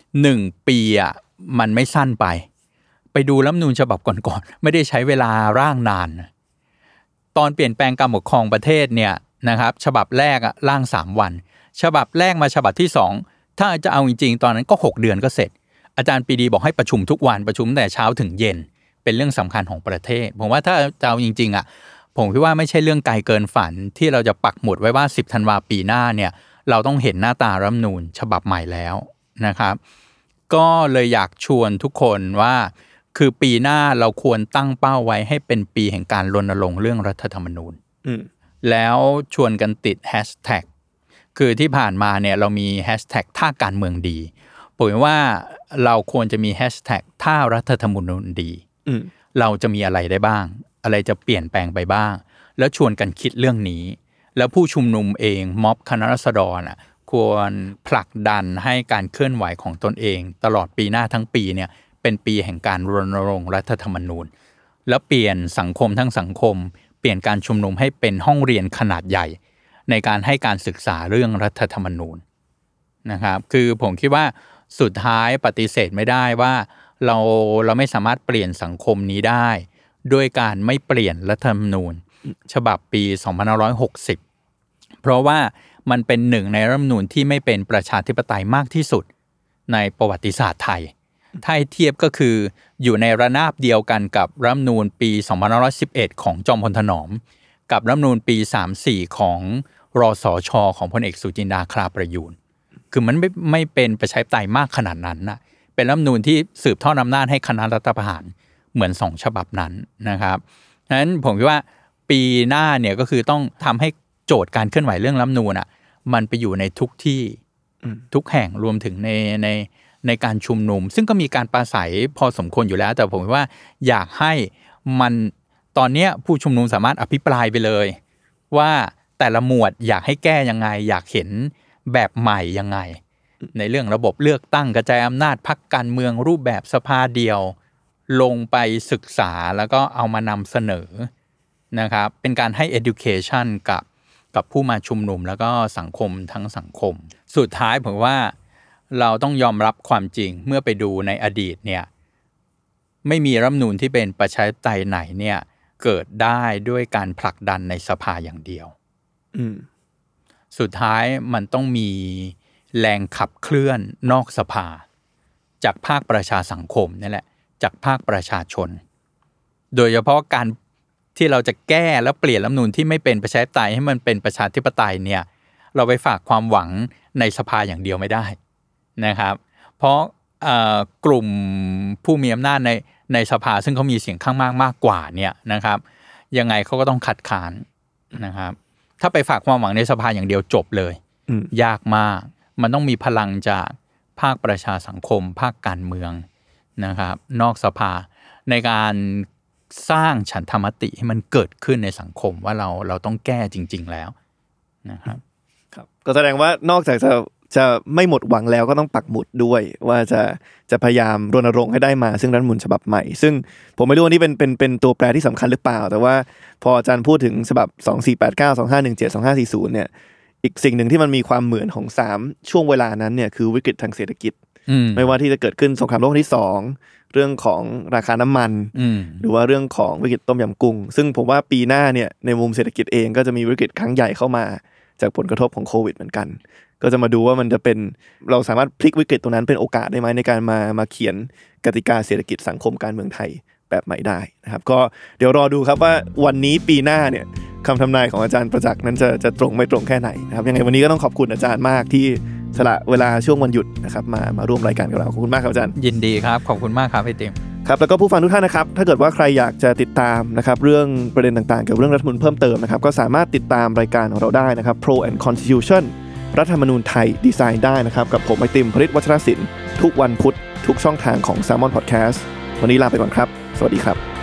1 ปีอะมันไม่สั้นไป ไปดูรัฐมนูญฉบับก่อนๆไม่ได้ใช้เวลาร่างนาน ตอนเปลี่ยนแปลงการปกครองประเทศเนี่ยนะครับฉบับแรกอะร่าง 3 วัน ฉบับแรกมาฉบับที่ 2 ถ้าจะเอาจริงๆ ตอนนั้นก็ 6 เดือนก็เสร็จ อาจารย์ปรีดีบอกให้ประชุมทุกวันประชุมตั้งแต่เช้าถึงเย็น เป็นเรื่องสำคัญของประเทศ ผมว่าถ้าจะเอาจริง ๆอะผมคิดว่าไม่ใช่เรื่องไกลเกินฝันที่เราจะปักหมุดไว้ว่า 10ธันวาปีหน้าเนี่ยเราต้องเห็นหน้าตารัฐธรรมนูญฉบับใหม่แล้วนะครับ ก็เลยอยากชวนทุกคนว่า คือปีหน้าเราควรตั้งเป้าไว้ให้เป็นปีแห่งการรณรงค์เรื่องรัฐธรรมนูญอืมแล้วชวนกันติดแฮชแท็ก คือที่ผ่านมาเนี่ยเรามีแฮชแท็กถ้าการเมืองดีผมว่าเราควรจะมีแฮชแท็กถ้ารัฐธรรมนูญดีอืมเราจะมีอะไรได้บ้าง อะไรจะเปลี่ยนแปลงไปบ้าง แล้วชวนกันคิดเรื่องนี้ แล้วผู้ชุมนุมเองม็อบคณะรัษฎรอะควรผลักดันให้การเคลื่อนไหวของตนเอง ตลอดปีหน้าทั้งปีเนี่ยเป็นปีแห่งการรณรงค์รัฐธรรมนูญ แล้วเปลี่ยนสังคมทั้งสังคม เปลี่ยนการชุมนุมให้เป็นห้องเรียนขนาดใหญ่ ในการให้การศึกษาเรื่องรัฐธรรมนูญนะครับคือผมคิดว่าสุดท้ายปฏิเสธไม่ได้ว่าเราเราไม่สามารถเปลี่ยนสังคมนี้ได้ ด้วยการไม่เปลี่ยนรัฐธรรมนูญ ฉบับปี 2560 เพราะว่ามันเป็นหนึ่งในรัฐธรรมนูญที่ไม่เป็นประชาธิปไตยมากที่สุดในประวัติศาสตร์ไทย ถ้าเทียบก็คืออยู่ในระนาบเดียวกันกับรัฐธรรมนูญปี 2511 ของจอมพลถนอม กับรัฐธรรมนูญปี 34 ของ รอสอชอของพลเอกสุจินดาคราประยูนคือมันไม่ไม่เป็นประชาธิปไตยมากขนาดนั้นนะเป็นรัฐมนูญที่สืบทอดอำนาจให้คณะรัฐประหารเหมือนสองฉบับนั้นนะครับฉะนั้นผมคิดว่าปีหน้าเนี่ยก็คือต้องทำให้โจทย์การเคลื่อนไหวเรื่องรัฐมนูญอะ มันไปอยู่ในทุกที่ทุกแห่งรวมถึงในในในการชุมนุม ซึ่งก็มีการปราศัยพอสมควรอยู่แล้ว แต่ผมว่าอยากให้มันตอนเนี้ยผู้ชุมนุมสามารถอภิปรายไปเลย ว่า แต่ละหมวดอยากให้แก้ยังไง อยากเห็นแบบใหม่ยังไง ในเรื่องระบบเลือกตั้งกระจายอำนาจพักการเมืองรูปแบบสภาเดียว ลงไปศึกษาแล้วก็เอามานำเสนอนะครับเป็นการให้ education กับกับผู้มาชุมนุมแล้วก็สังคมทั้งสังคม สุดท้ายผมว่าเราต้องยอมรับความจริงเมื่อไปดูในอดีตเนี่ยไม่มีรัฐนูญที่เป็นประชาธิปไตยไหนเนี่ยเกิดได้ด้วยการผลักดันในสภาอย่างเดียว สุดท้ายมันต้องมีแรงขับเคลื่อนนอกสภา จากภาคประชาสังคมนี่แหละ จากภาคประชาชน โดยเฉพาะการที่เราจะแก้และเปลี่ยนรัฐนูญที่ไม่เป็นประชาธิปไตยให้มันเป็นประชาธิปไตยเนี่ย เราไปฝากความหวังในสภาอย่างเดียวไม่ได้นะครับ เพราะกลุ่มผู้มีอำนาจในในสภาซึ่งเขามีเสียงข้างมากมากกว่าเนี่ยนะครับ ยังไงเขาก็ต้องขัดขานนะครับ ถ้าไปฝากความหวังในสภาอย่างเดียวจบเลยอืมยากมาก มันต้องมีพลังจากภาคประชาสังคม ภาคการเมืองนะครับ นอกสภาในการสร้างฉันธรรมติให้มันเกิดขึ้นในสังคมว่าเราเราต้องแก้จริง ๆ แล้วนะครับครับ ก็แสดงว่านอกจากจะ จะไม่หมดหวังแล้วก็ต้องปักหมุดด้วย ว่าจะจะพยายามรณรงค์ให้ได้มา ซึ่งรัฐธรรมนูญฉบับใหม่ ซึ่งผมไม่รู้ว่านี่เป็นเป็นเป็นตัวแปรที่สำคัญหรือเปล่า แต่ว่าพออาจารย์พูดถึงฉบับ 2489 2517 2540 เนี่ย อีกสิ่งหนึ่งที่มันมีความเหมือนของ 3 ช่วงเวลานั้นเนี่ยคือวิกฤตทางเศรษฐกิจอืมไม่ว่าที่จะเกิดขึ้นสงครามโลกครั้งที่สองเรื่องของราคาน้ำมันอืมหรือว่าเรื่องของวิกฤตต้มยำกุ้ง ซึ่งผมว่าปีหน้าเนี่ยในมุมเศรษฐกิจเองก็จะมีวิกฤตครั้งใหญ่เข้ามาจากผลกระทบของโควิดเหมือนกัน ก็จะมาดูว่ามันจะเป็นเราสามารถพลิกวิกฤตตรงนั้นเป็นโอกาสได้ไหมในการมามาเขียนกติกาเศรษฐกิจสังคมการเมืองไทยแบบใหม่ได้นะครับ ก็เดี๋ยวรอดูครับว่าวันนี้ปีหน้าเนี่ยคำทำนายของอาจารย์ประจักษ์นั้นจะจะตรงไม่ตรงแค่ไหนนะครับยังไงวันนี้ก็ต้องขอบคุณอาจารย์มากที่สละเวลาช่วงวันหยุดนะครับมามาร่วมรายการกับเราขอบคุณมากครับอาจารย์ยินดีครับขอบคุณมากครับไอติมครับแล้วก็ผู้ฟังทุกท่านนะครับ ถ้าเกิดว่าใครอยากจะติดตามนะครับเรื่องประเด็นต่างๆเกี่ยวกับเรื่องรัฐธรรมนูญเพิ่มเติมนะครับก็สามารถติดตามรายการของเราได้นะครับ Pro and Constitution รัฐธรรมนูญไทยดีไซน์ได้นะครับ กับผมไอติมพริตวัชรศิลป์ทุกวันพุธทุกช่องทางของ s ซ l m o n Podcast วันนี้ลาไปก่อนครับ สวัสดีครับ